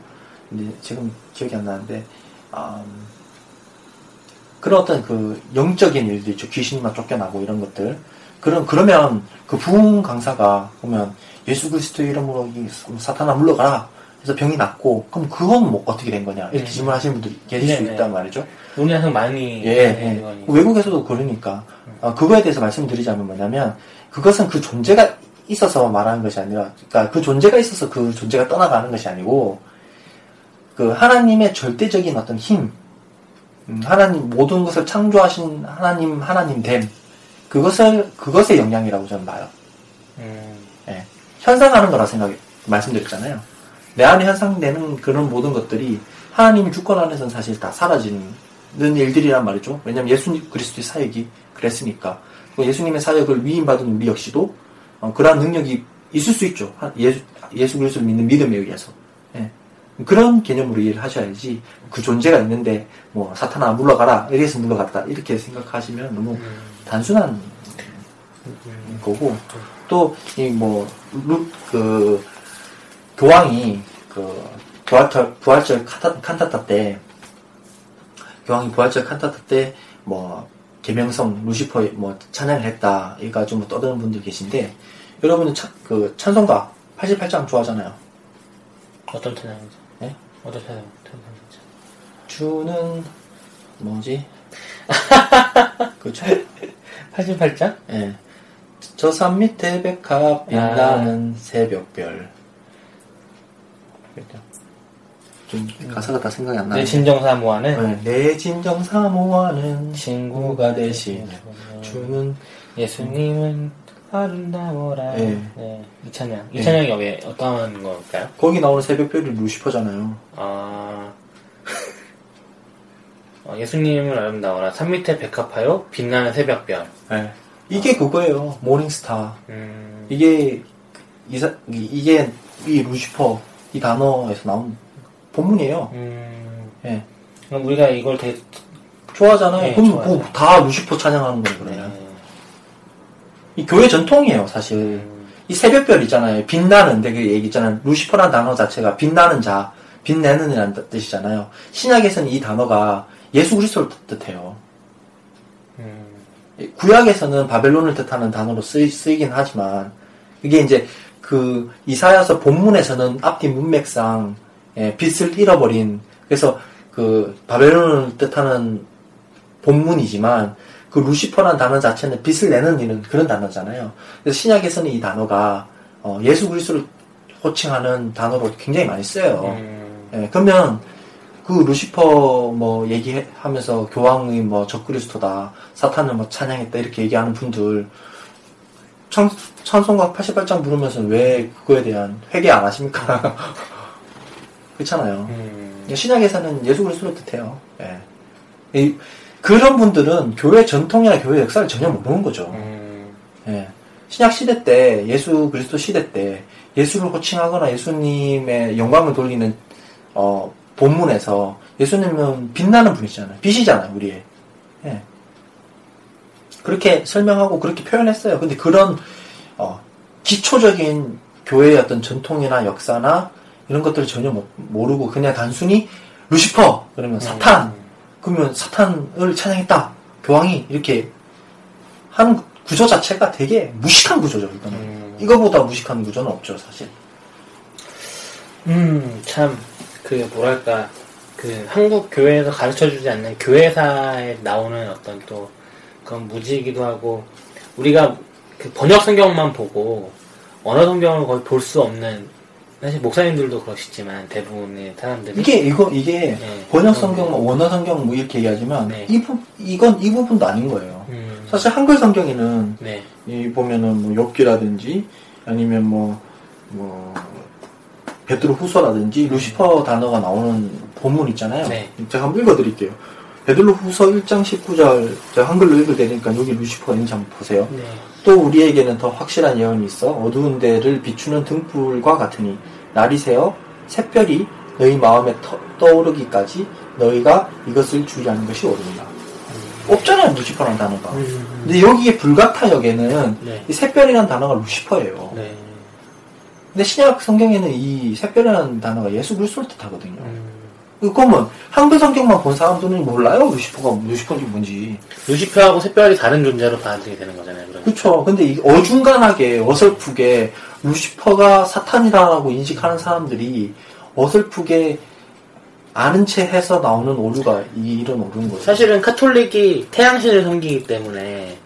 근데 지금 기억이 안 나는데 음, 그런 어떤 그 영적인 일들 있죠. 귀신 막 쫓겨나고 이런 것들. 그런 그러면 그 부흥 강사가 보면 예수 그리스도의 이름으로 이 사탄아 물러가라. 그래서 병이 낫고 그럼 그건 뭐 어떻게 된 거냐 이렇게 음. 질문하시는 분들이 계실 수 네네. 있단 말이죠. 우리나라에서 많이 예, 네, 예. 외국에서도 그러니까 어, 그거에 대해서 말씀드리자면 뭐냐면 그것은 그 존재가 있어서 말하는 것이 아니라 그러니까 그 존재가 있어서 그 존재가 떠나가는 것이 아니고 그 하나님의 절대적인 어떤 힘 음, 하나님 모든 것을 창조하신 하나님 하나님 됨 그것을 그것의 영향이라고 저는 봐요. 음, 예. 현상하는 거라 생각 말씀드렸잖아요. 내 안에 현상되는 그런 모든 것들이 하나님의 주권 안에서는 사실 다 사라지는 일들이란 말이죠. 왜냐하면 예수 그리스도의 사역이 그랬으니까. 그 예수님의 사역을 위임받은 우리 역시도 어, 그러한 능력이 있을 수 있죠. 하- 예수, 예수 그리스도를 믿는 믿음에 의해서. 예. 그런 개념으로 이해를 하셔야지 그 존재가 있는데 뭐 사탄아 물러가라 이래서 물러갔다 이렇게 생각하시면 너무 음, 단순한 거고 또 이 뭐 그 교황이 그 부활절 부활절 칸타, 칸타타 때 교황이 부활절 칸타타 때뭐 계명성 루시퍼 뭐 찬양을 했다 이가지고 뭐 떠드는 분들 계신데 여러분은 차, 그 찬송가 88장 좋아하잖아요. 어떤 찬양이죠? 예? 어떤 찬양? 주는 뭐지? [LAUGHS] 그쵸? 88장? 예. 저산 밑에 백합 빛나는 새벽별. 그죠? 좀 가사가 다 생각이 안내 나는데. 진정 사모하는 네, 내 진정 사모하는 친구가 대신 주는 예수님은 아름다워라. 네. 네. 이찬양. 이찬양이 왜 어떤 걸까요? 거기 나오는 새벽별이 루시퍼잖아요. 아, [LAUGHS] 어, 예수님을 아름다워라. 산 밑에 백합하여 빛나는 새벽별. 네. 이게 그거예요. 모닝스타. 음, 이게 이사, 이- 이게 이 루시퍼 이 단어에서 나온 본문이에요. 음, 예. 그럼 우리가 이걸 되게 좋아하잖아요. 네, 그럼 좋아요. 뭐다 루시퍼 찬양하는 거예요, 네. 그러면. 이 교회 전통이에요, 사실. 음, 이 새벽별 있잖아요. 빛나는, 되게 얘기 있잖아요. 루시퍼라는 단어 자체가 빛나는 자, 빛내는 이라는 뜻- 뜻이잖아요. 신약에서는 이 단어가 예수 그리스도를 뜻해요. 음, 구약에서는 바벨론을 뜻하는 단어로 쓰이, 쓰이긴 하지만, 이게 이제 그 이사야서 본문에서는 앞뒤 문맥상 예, 빛을 잃어버린, 그래서 그 바벨론을 뜻하는 본문이지만, 그 루시퍼라는 단어 자체는 빛을 내는 이런 그런 단어잖아요. 그래서 신약에서는 이 단어가 어, 예수 그리스도를 호칭하는 단어로 굉장히 많이 쓰여요. 음, 예, 그러면 그 루시퍼 뭐 얘기하면서 교황이 뭐 적그리스도다 사탄을 뭐 찬양했다 이렇게 얘기하는 분들 찬, 찬송가 88장 부르면서 왜 그거에 대한 회개 안 하십니까? [LAUGHS] 그렇잖아요. 음, 신약에서는 예수 그리스도를 뜻해요. 예. 이- 그런 분들은 교회 전통이나 교회 역사를 전혀 모르는 거죠. 음, 예. 신약 시대 때, 예수 그리스도 시대 때, 예수를 호칭하거나 예수님의 영광을 돌리는, 어, 본문에서 예수님은 빛나는 분이잖아요. 빛이잖아요, 우리의. 예. 그렇게 설명하고 그렇게 표현했어요. 근데 그런, 어, 기초적인 교회의 어떤 전통이나 역사나 이런 것들을 전혀 모- 모르고 그냥 단순히 루시퍼! 그러면 사탄! 그러면 사탄을 찬양했다! 교황이 이렇게 하는 구조 자체가 되게 무식한 구조죠, 이거는. 음. 이거보다 무식한 구조는 없죠, 사실. 음, 참, 그, 뭐랄까, 그, 한국 교회에서 가르쳐 주지 않는 교회사에 나오는 어떤 또, 그런 무지이기도 하고, 우리가 그 번역 성경만 보고, 언어 성경을 거의 볼 수 없는, 사실 목사님들도 그러시지만, 대부분의 사람들이. 이게, 이거, 이게, 네. 번역 성경, 뭐 원어 성경 뭐 이렇게 얘기하지만, 네. 이 부, 이건 이 부분도 아닌 거예요. 음, 사실 한글 성경에는, 네. 이 보면은 뭐 욥기라든지, 아니면 뭐, 뭐, 베드로 후서라든지, 루시퍼 단어가 나오는 본문 있잖아요. 네. 제가 한번 읽어드릴게요. 베드로 후서 1장 19절, 제가 한글로 읽을 테니까 여기 루시퍼 있는지 한번 보세요. 네. 또 우리에게는 더 확실한 예언이 있어 어두운 데를 비추는 등불과 같으니 날이 새어 샛별이 너희 마음에 터- 떠오르기까지 너희가 이것을 주의하는 것이 옳으니라. 없잖아요 루시퍼라는 단어가. 음, 근데 여기에 불가타 역에는 네. 이 샛별이라는 단어가 루시퍼예요. 네. 근데 신약 성경에는 이 샛별이라는 단어가 예수 그리스도를 뜻하거든요. 음. 그러면 한글 성경만 본 사람들은 몰라요 루시퍼가 루시퍼인지 뭔지. 루시퍼하고 샛별이 다른 존재로 받아들이게 되는 거잖아요. 그러니까. 그쵸. 근데 이 어중간하게 어설프게 루시퍼가 사탄이라고 인식하는 사람들이 어설프게 아는 채 해서 나오는 오류가 이- 이런 오류인 거죠. 사실은 카톨릭이 태양신을 섬기기 때문에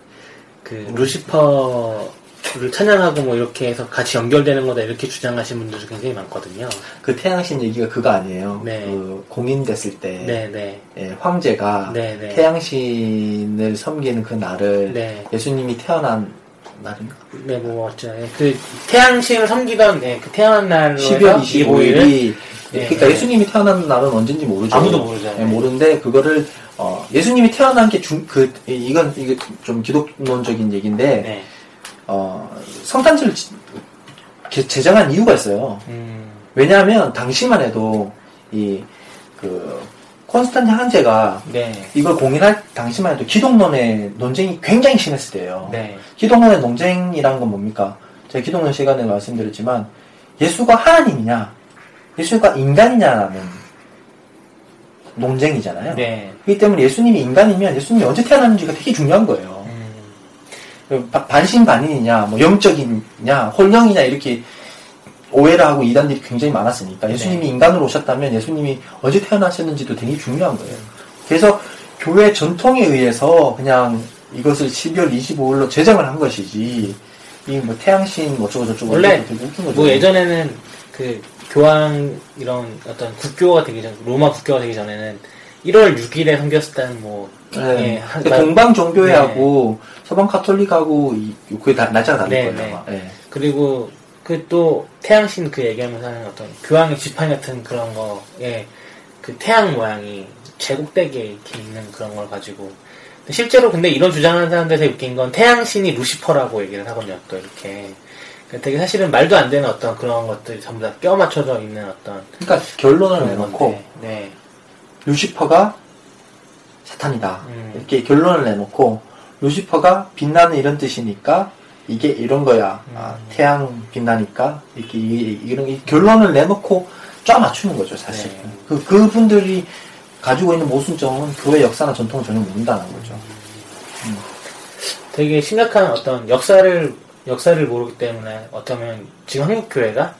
그 루시퍼 를 찬양하고 뭐 이렇게 해서 같이 연결되는 거다 이렇게 주장하시는 분들이 굉장히 많거든요. 그 태양신 얘기가 그거 아니에요. 네. 그 공인 됐을 때 네 네. 예, 황제가 네, 네. 태양신을 섬기는 그 날을 네. 예수님이 태어난 날인가? 네, 뭐, 어쩌, 그, 태양신을 섬기던, 네, 그 태어난 날로 12월 해서 25일이 네, 그러니까 네. 예수님이 태어난 날은 언젠지 모르죠. 아무도 모르죠. 네, 모르는데 그거를 어, 예수님이 태어난 게 중 그 이건 이게 좀 기독론적인 얘기인데 네. 어, 게- 제정한 이유가 있어요. 음, 왜냐하면 당시만 해도 이 그 콘스탄틴 황제가 네. 이걸 공인할 당시만 해도 기독론의 논쟁이 굉장히 심했을 때예요. 네. 기독론의 논쟁이란 건 뭡니까? 제가 기독론 시간에 말씀드렸지만 예수가 하나님이냐, 예수가 인간이냐라는 논쟁이잖아요. 네. 그렇기 때문에 예수님이 인간이면 예수님이 언제 태어났는지가 되게 중요한 거예요. 음, 그 바- 반신반인이냐, 뭐 영적이냐, 홀령이냐 이렇게 오해를 하고 이단들이 굉장히 많았으니까 예수님이 네. 인간으로 오셨다면 예수님이 언제 태어나셨는지도 되게 중요한 거예요. 그래서 교회 전통에 의해서 그냥 이것을 12월 25일로 제정을 한 것이지 이 뭐 태양신 뭐 어쩌고 저쩌고 원래. 뭐 예전에는 그, 교황 이런 어떤 국교가 되기 전 로마 국교가 되기 전에는 1월 6일에 생겼을 뭐 네. 예, 한- 근데 동방 종교회하고 서방 카톨릭하고 이, 그게 다 날짜가 다를 네, 거예요. 네. 예. 그리고 그 또 태양신 그 얘기하면서 하는 어떤 교황의 지팡이 같은 그런 거에 그 태양 모양이 제국대기에 이렇게 있는 그런 걸 가지고 실제로 근데 이런 주장하는 사람들 되게 웃긴 건 태양신이 루시퍼라고 얘기를 하거든요 또 이렇게 그러니까 되게 사실은 말도 안 되는 어떤 그런 것들이 전부 다 껴 맞춰져 있는 어떤 그러니까 결론을 내놓고 네. 루시퍼가 사탄이다. 음. 이렇게 결론을 내놓고 루시퍼가 빛나는 이런 뜻이니까 이게 이런 거야. 아, 음. 태양 빛나니까 이렇게 이- 이런 이 결론을 내놓고 쫙 맞추는 거죠, 사실. 네. 그 그분들이 가지고 있는 모순점은 교회 역사나 전통을 전혀 모른다는 거죠. 되게 심각한 어떤 역사를 역사를 모르기 때문에 어쩌면 지금 한국 교회가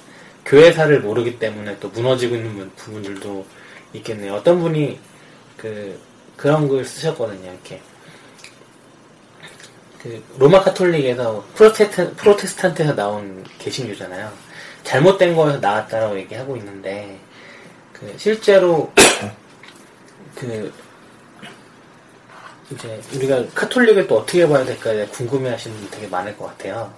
교회사를 모르기 때문에 또 무너지고 있는 부- 부분들도 있겠네요. 어떤 분이 그 그런 글 쓰셨거든요. 이렇게 그 로마 카톨릭에서 프로테스탄, 프로테스탄트에서 나온 개신교잖아요. 잘못된 거에서 나왔다라고 얘기하고 있는데 그 실제로 [COUGHS] 그 이제 우리가 카톨릭을 또 어떻게 봐야 될까에 궁금해하시는 분 되게 많을 것 같아요.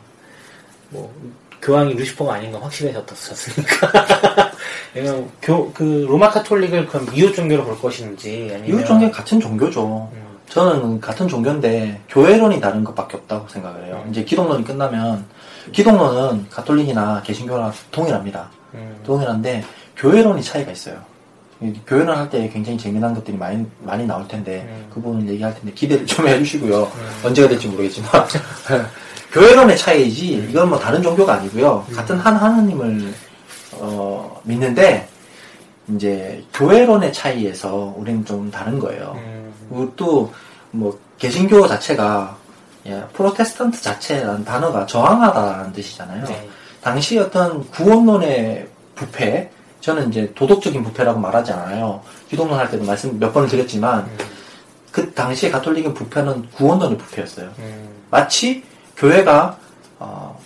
뭐 교황이 루시퍼가 아닌 건 확실해졌었으니까. [LAUGHS] 왜냐면 교, 그 로마 카톨릭을 그럼 이웃 종교로 볼 것인지 아니면 이웃 종교 같은 종교죠. 음, 저는 같은 종교인데 교회론이 다른 것밖에 없다고 생각을 해요. 음. 이제 기독론이 끝나면 기독론은 가톨릭이나 개신교나 동일합니다. 음, 동일한데 교회론이 차이가 있어요. 이 교회론 할때 굉장히 재미난 것들이 많이 많이 나올 텐데 음. 그 부분을 얘기할 텐데 기대를 좀 해주시고요. 음. 언제가 될지 모르겠지만 [LAUGHS] 교회론의 차이지 이건 뭐 다른 종교가 아니고요. 음. 같은 한 하나님을 어, 믿는데 이제 교회론의 차이에서 우리는 좀 다른 거예요. 음, 그리고 또, 뭐, 개신교 자체가, 예, 프로테스탄트 자체라는 단어가 저항하다라는 뜻이잖아요. 네. 당시 어떤 구원론의 부패, 저는 이제 도덕적인 부패라고 말하지 않아요. 기독론 할 때도 말씀 몇 번을 드렸지만, 음, 그 당시에 가톨릭의 부패는 구원론의 부패였어요. 음, 마치 교회가, 어,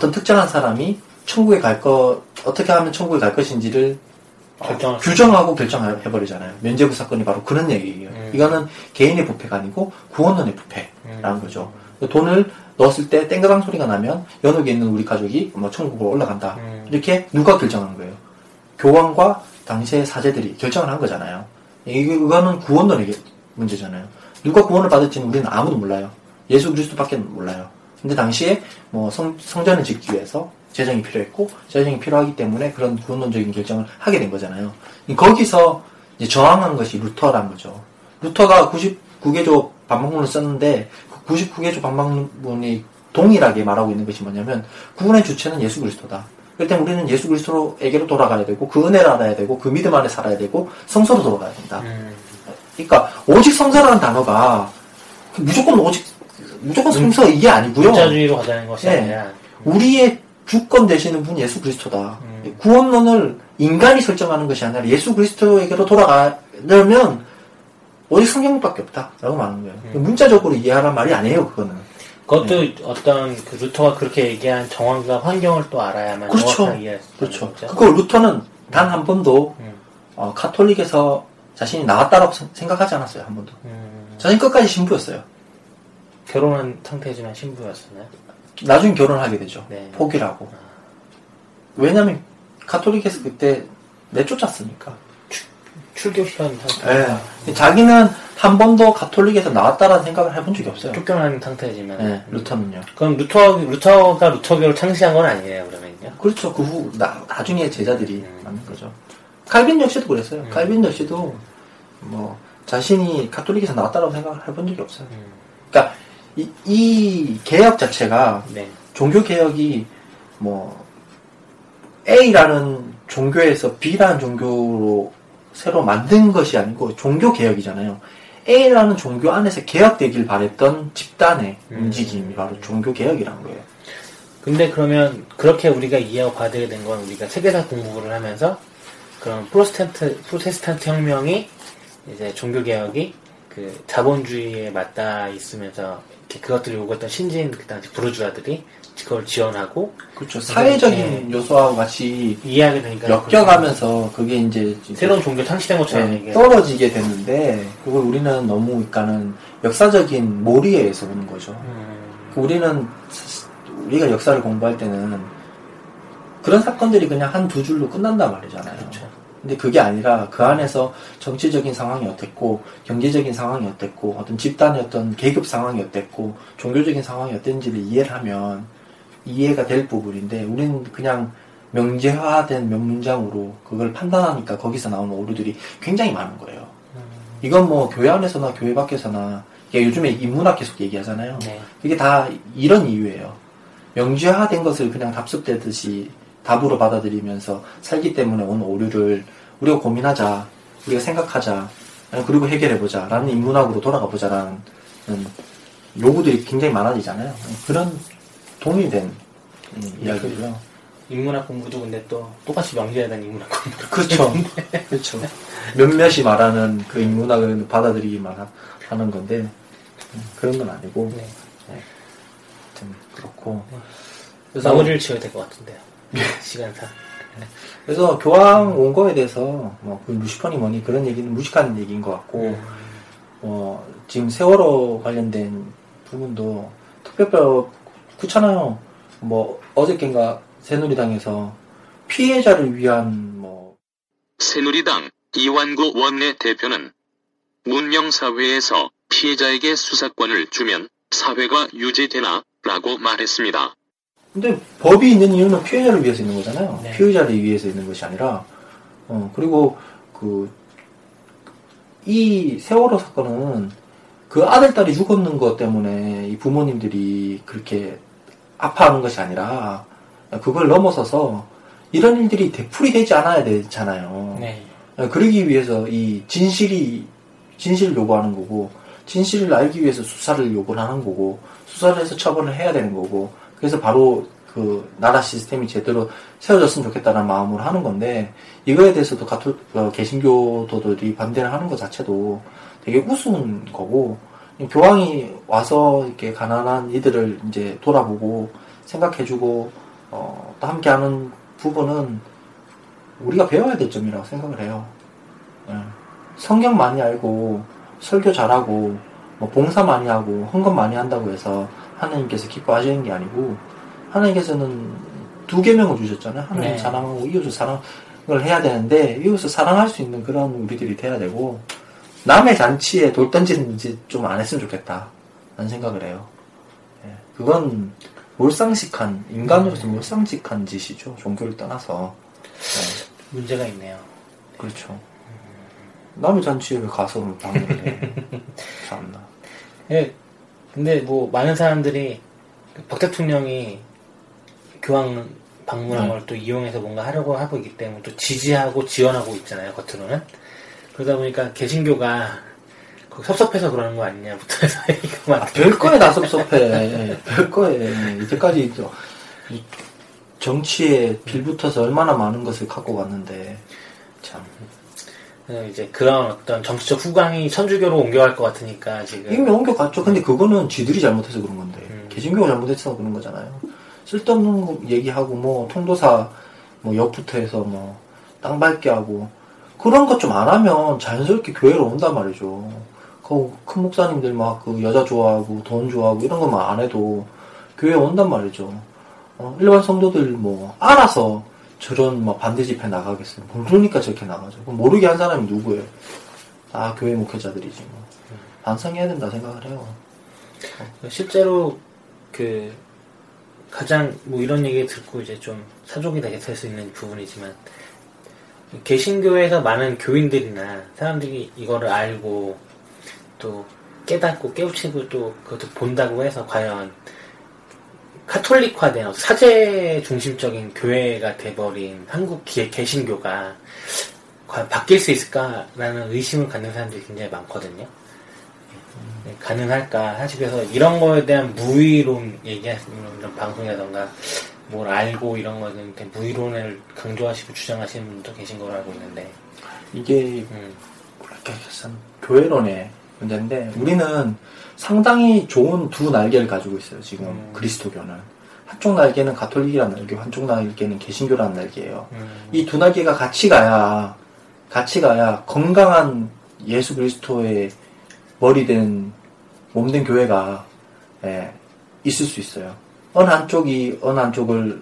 떤 특정한 사람이 천국에 갈 것, 어떻게 하면 천국에 갈 것인지를 어, 규정하고 결정해버리잖아요. 면제부 사건이 바로 그런 얘기예요. 음. 이거는 개인의 부패가 아니고 구원론의 부패라는 음. 거죠. 돈을 넣었을 때 땡그랑 소리가 나면 연옥에 있는 우리 가족이 뭐 천국으로 올라간다. 음. 이렇게 누가 결정한 거예요? 교황과 당시의 사제들이 결정을 한 거잖아요. 이거는 구원론의 문제잖아요. 누가 구원을 받을지는 우리는 아무도 몰라요. 예수 그리스도밖에 몰라요. 근데 당시에 뭐 성, 성전을 짓기 위해서 재정이 필요했고 재정이 필요하기 때문에 그런 구원론적인 결정을 하게 된 거잖아요. 거기서 이제 저항한 것이 루터란 거죠. 루터가 99개조 반박문을 썼는데 그 99개조 반박문이 동일하게 말하고 있는 것이 뭐냐면 구원의 주체는 예수 그리스도다. 그럴 때 우리는 예수 그리스도에게로 돌아가야 되고 그 은혜를 알아야 되고 그 믿음 안에 살아야 되고 성서로 돌아가야 된다. 음, 그러니까 오직 성서라는 단어가 그 무조건 오직 무조건 성서 이게 아니고요. 문자주의로 가자는 것이 네. 아니라 우리의 주권 되시는 분 예수 그리스도다. 음. 구원론을 인간이 설정하는 것이 아니라 예수 그리스도에게로 돌아가려면 오직 성경밖에 없다라고 말하는 거예요. 음. 문자적으로 이해하란 말이 아니에요. 그거는. 그것도 어떤 그 루터가 그렇게 얘기한 정황과 환경을 또 알아야만 그렇죠. 이해할 수 그렇죠. 그거 루터는 단 한 번도 음, 어, 카톨릭에서 자신이 나왔다라고 생- 생각하지 않았어요. 한 번도. 음, 자신 끝까지 신부였어요. 결혼한 상태지만 신부였었나요? 나중에 결혼하게 되죠. 네. 포기를 하고. 왜냐면 카톨릭에서 그때 내쫓았으니까. 출교시킨 상태. 예. 자기는 한 번도 가톨릭에서 나왔다라는 생각을 해본 적이 없어요. 쫓겨난 상태지만. 예, 루터는요. 그럼 루터, 루터가 루터교를 창시한 건 아니에요, 그러면요? 그렇죠. 그 후, 나, 나중에 제자들이 음. 만든 거죠. 칼빈 역시도 그랬어요. 음. 칼빈 역시도, 뭐, 자신이 가톨릭에서 나왔다라고 생각을 해본 적이 없어요. 음, 그러니까, 이, 이 개혁 자체가, 네. 종교 개혁이, 뭐, A라는 종교에서 B라는 종교로 새로 만든 것이 아니고, 종교 개혁이잖아요. A라는 종교 안에서 개혁되길 바랬던 집단의 음. 움직임이 바로 종교 개혁이라는 거예요. 근데 그러면 그렇게 우리가 이해하고 받게 된 건 우리가 세계사 공부를 하면서 그런 프로테스탄트, 프로테스탄트 혁명이 이제 종교 개혁이 그그 자본주의에 맞닿아 있으면서 이렇게 그것들을 요구했던 신진 그 당시 부르주아들이 그걸 지원하고 그렇죠. 사회적인 네. 요소하고 같이 이해하게 되니까 엮여가면서 그게 이제 새로운 종교 창시된 것처럼 네, 떨어지게 됐는데 그걸 우리는 너무 그러니까는 역사적인 몰이에 의해서 오는 거죠. 음, 우리는 우리가 역사를 공부할 때는 그런 사건들이 그냥 한 두 줄로 끝난단 말이잖아요. 그렇죠. 근데 그게 아니라 그 안에서 정치적인 상황이 어땠고 경제적인 상황이 어땠고 어떤 집단의 어떤 계급 상황이 어땠고 종교적인 상황이 어땠는지를 이해를 하면 이해가 될 부분인데 우리는 그냥 명제화된 몇 문장으로 그걸 판단하니까 거기서 나오는 오류들이 굉장히 많은 거예요. 이건 뭐 교회 안에서나 교회 밖에서나 요즘에 인문학 계속 얘기하잖아요. 네. 이게 다 이런 이유예요. 명제화된 것을 그냥 답습되듯이 답으로 받아들이면서 살기 때문에 온 오류를 우리가 고민하자, 우리가 생각하자, 그리고 해결해보자, 라는 인문학으로 돌아가 보자라는 요구들이 굉장히 많아지잖아요. 그런 동의된 음, 이야기고요. 인문학 공부도 근데 또 똑같이 명제해야 되는 인문학 공부 [LAUGHS] 그렇죠. 그렇죠. 몇몇이 말하는 그 인문학을 받아들이기만 하- 하는 건데, 음, 그런 건 아니고, 네. 하여튼 그렇고. 그래서 마무리를 지어야 될 것 같은데요 시간상 그래서 교황 온 거에 대해서 뭐그 루시퍼니 뭐니 그런 얘기는 무식한 얘기인 것 같고 음. 뭐 지금 세월호 관련된 부분도 특별법 그렇잖아요. 뭐 어저께인가 새누리당에서 피해자를 위한 뭐 새누리당 이완구 원내 대표는 문명 사회에서 피해자에게 수사권을 주면 사회가 유지되나? 라고 말했습니다. 근데 법이 있는 이유는 피해자를 위해서 있는 거잖아요. 네. 피의자를 위해서 있는 것이 아니라 어 그리고 그 이 세월호 사건은 그 아들 딸이 죽었는 것 때문에 이 부모님들이 그렇게 아파하는 것이 아니라 그걸 넘어서서 이런 일들이 되풀이 되지 않아야 되잖아요. 네. 그러기 위해서 이 진실이 진실을 요구하는 거고 진실을 알기 위해서 수사를 요구를 하는 거고 수사를 해서 처벌을 해야 되는 거고 그래서 바로 그 나라 시스템이 제대로 세워졌으면 좋겠다는 마음으로 하는 건데 이거에 대해서도 가톨 어, 개신교도들이 반대를 하는 것 자체도 되게 우스운 거고 교황이 와서 이렇게 가난한 이들을 이제 돌아보고 생각해주고 어, 또 함께하는 부분은 우리가 배워야 될 점이라고 생각을 해요. 예. 성경 많이 알고 설교 잘하고 뭐 봉사 많이 하고 헌금 많이 한다고 해서 하나님께서 기뻐하시는 게 아니고 하나님께서는 두 계명을 주셨잖아요. 하나님 네. 사랑하고 이웃을 사랑을 해야 되는데 이웃을 사랑할 수 있는 그런 우리들이 돼야 되고 남의 잔치에 돌 던지는 짓좀안 했으면 좋겠다. 라는 생각을 해요. 예. 그건 몰상식한 인간으로서 몰상식한 짓이죠. 종교를 떠나서. 예. 문제가 있네요 그렇죠. 남의 잔치에 왜 가서 방문을 해. [LAUGHS] 참나. 예, 근데 뭐 많은 사람들이 박 대통령이 교황 방문한 네. 걸또 이용해서 뭔가 하려고 하고 있기 때문에 또 지지하고 지원하고 있잖아요 겉으로는 그러다 보니까 개신교가 거기 섭섭해서 그러는 거 아니냐부터 해서 얘기가 아. 별거에 나 섭섭해. [LAUGHS] 별거에. 이제까지 저- 이 정치에 빌붙어서 얼마나 많은 것을 갖고 왔는데. 참. 그래서 이제 그런 어떤 정치적 후광이 천주교로 옮겨갈 것 같으니까 지금 이미 옮겨갔죠. 근데 그거는 지들이 잘못해서 그런 건데. 음. 개신교가 잘못해서 그런 거잖아요. 쓸데없는 거 얘기하고, 뭐, 통도사, 뭐, 옆부터 해서 뭐, 땅 밟게 하고. 그런 것 좀 안 하면 자연스럽게 교회로 온단 말이죠. 그 큰 목사님들 막 그 여자 좋아하고, 돈 좋아하고, 이런 것만 안 해도 교회에 온단 말이죠. 어, 일반 성도들 뭐, 알아서 저런 뭐 반대 집회 나가겠어요. 모르니까 저렇게 나가죠. 모르게 한 사람이 누구예요? 다 교회 목회자들이지 뭐. 반성해야 된다 생각을 해요. 실제로 그 가장 뭐 이런 얘기 듣고 이제 좀 사족이 되게 될 수 있는 부분이지만 개신교에서 많은 교인들이나 사람들이 이거를 알고 또 깨닫고 깨우치고 또 그것도 본다고 해서 과연 카톨릭화된 사제 중심적인 교회가 돼버린 한국 개- 개신교가 과연 바뀔 수 있을까라는 의심을 갖는 사람들이 굉장히 많거든요. 네, 가능할까? 사실 그래서 이런 거에 대한 무의론 얘기하시는 이런 방송이라던가 뭘 알고 이런 거는 무의론을 강조하시고 주장하시는 분도 계신 걸로 알고 있는데. 이게 음, 교회론에 문제인데 우리는 상당히 좋은 두 날개를 가지고 있어요. 지금 음. 그리스도교는 한쪽 날개는 가톨릭이라는 날개, 한쪽 날개는 개신교라는 날개예요. 음. 이두 날개가 같이 가야 같이 가야 건강한 예수 그리스도의 머리 된 몸 된 교회가 예, 있을 수 있어요. 어느 한쪽이 어느 한쪽을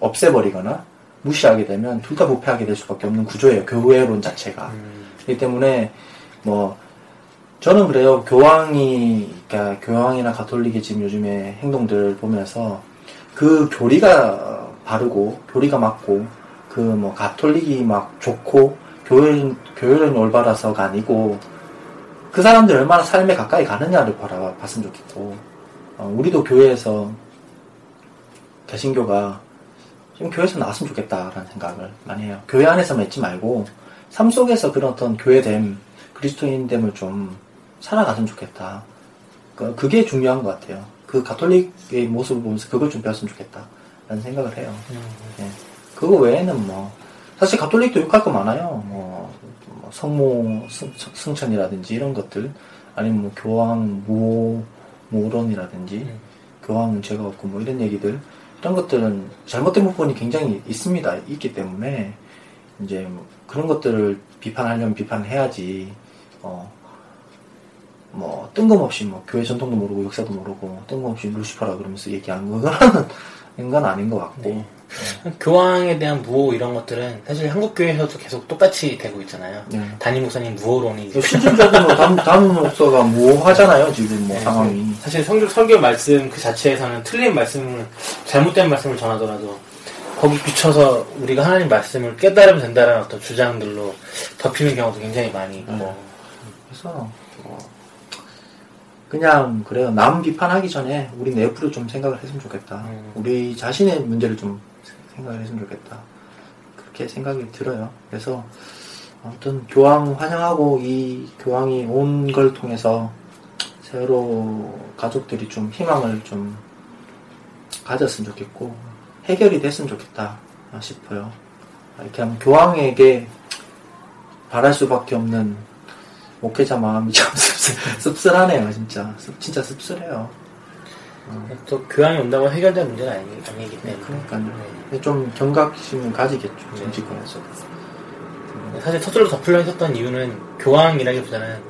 없애버리거나 무시하게 되면 둘 다 부패하게 될 수밖에 없는 구조예요. 교회론 자체가. 음. 그렇기 때문에 뭐 저는 그래요. 교황이 그러니까 교황이나 가톨릭의 지금 요즘에 행동들을 보면서 그 교리가 바르고 교리가 맞고 그 뭐 가톨릭이 막 좋고 교회 교회론이 올바라서가 아니고 그 사람들이 얼마나 삶에 가까이 가느냐를 바라봤으면 좋겠고 어, 우리도 교회에서 개신교가 좀 교회에서 나왔으면 좋겠다라는 생각을 많이 해요. 교회 안에서만 있지 말고 삶 속에서 그런 어떤 교회됨, 그리스도인됨을 좀 살아갔으면 좋겠다. 그- 그게 중요한 것 같아요. 그 가톨릭의 모습을 보면서 그걸 좀 배웠으면 좋겠다 라는 생각을 해요. 예. 그거 외에는 뭐 사실 가톨릭도 욕할 거 많아요. 뭐, 뭐 성모 승, 승천이라든지 이런 것들 아니면 뭐 교황 무 무론이라든지 음. 교황 문제가 없고 뭐 이런 얘기들 이런 것들은 잘못된 부분이 굉장히 있습니다. 있기 때문에 이제 뭐 그런 것들을 비판하려면 비판해야지 어, 뭐 뜬금없이 뭐 교회 전통도 모르고 역사도 모르고 뜬금없이 루시퍼라 그러면서 얘기하는 거는 [LAUGHS] 건 아닌 것 같고 네. 교황에 대한 무호 이런 것들은 사실 한국 교회에서도 계속 똑같이 되고 있잖아요. 네. 담임 목사님 무호론이 실질적으로 담, 담임 목사가 모호하잖아요 지금 뭐 네, 상황이 사실 성교, 설교 말씀 그 자체에서는 틀린 말씀을 잘못된 말씀을 전하더라도 거기 비춰서 우리가 하나님 말씀을 깨달으면 된다는 어떤 주장들로 덮이는 경우도 굉장히 많이 있고 네. 그래서 뭐 그냥 그래요. 남 비판하기 전에 우리 내부로 좀 생각을 했으면 좋겠다. 음. 우리 자신의 문제를 좀 생각을 했으면 좋겠다. 그렇게 생각이 들어요. 그래서 아무튼 교황 환영하고 이 교황이 온 걸 통해서 새로 가족들이 좀 희망을 좀 가졌으면 좋겠고 해결이 됐으면 좋겠다 싶어요. 이렇게 하면 교황에게 바랄 수밖에 없는 목회자 마음이 참 씁쓸, 씁쓸 하네요, 진짜. 씁- 진짜 씁쓸해요. 또 교황이 온다고 해결될 문제는 아니, 아니기 때문에 그러니까요. 네. 좀 경각심을 가지겠죠, 네. 정치권에서. 사실 서툴러 덮으려 했었던 이유는 교황이라기보다는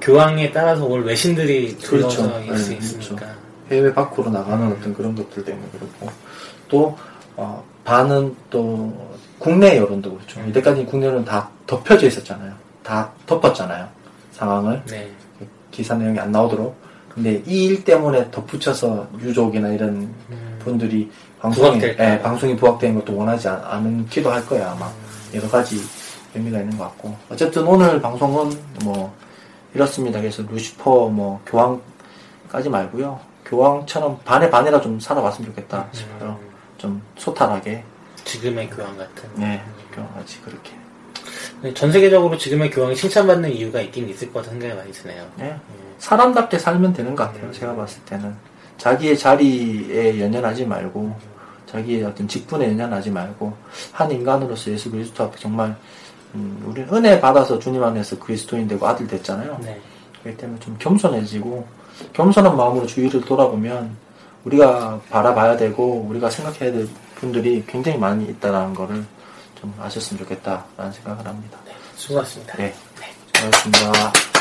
교황에 따라서 올 외신들이 그렇죠. 들어서 있을 수 네, 있으니까 해외 밖으로 나가는 음. 어떤 그런 것들 때문에 그렇고. 또, 어, 반은 또, 국내 여론도 그렇죠. 음. 이때까지 국내 여론은 다 덮여져 있었잖아요. 다 덮었잖아요. 상황을. 네. 기사 내용이 안 나오도록. 근데 이 일 때문에 덧붙여서 유족이나 이런 음. 분들이 방송이, 예, 봐. 방송이 부각되는 것도 원하지 않, 않기도 할 거야, 아마. 여러 가지 의미가 있는 것 같고. 어쨌든 오늘 방송은 뭐, 이렇습니다. 그래서 루시퍼, 뭐, 교황까지 말고요 교황처럼 반에 반이라 좀 살아봤으면 좋겠다 싶어요. 음. 좀 소탈하게. 지금의 교황 같은 네, 교황같이 그렇게. 네, 전 세계적으로 지금의 교황이 칭찬받는 이유가 있긴 있을 것 같은 생각이 많이 드네요 네. 사람답게 살면 되는 것 같아요. 제가 봤을 때는. 자기의 자리에 연연하지 말고, 자기의 어떤 직분에 연연하지 말고, 한 인간으로서 예수 그리스도 앞에 정말, 음, 우리는 은혜 받아서 주님 안에서 그리스도인 되고 아들 됐잖아요. 네. 그렇기 때문에 좀 겸손해지고, 겸손한 마음으로 주위를 돌아보면, 우리가 바라봐야 되고, 우리가 생각해야 될 분들이 굉장히 많이 있다는 거를 좀 아셨으면 좋겠다라는 생각을 합니다. 수고하셨습니다 네. 수고하셨습니다.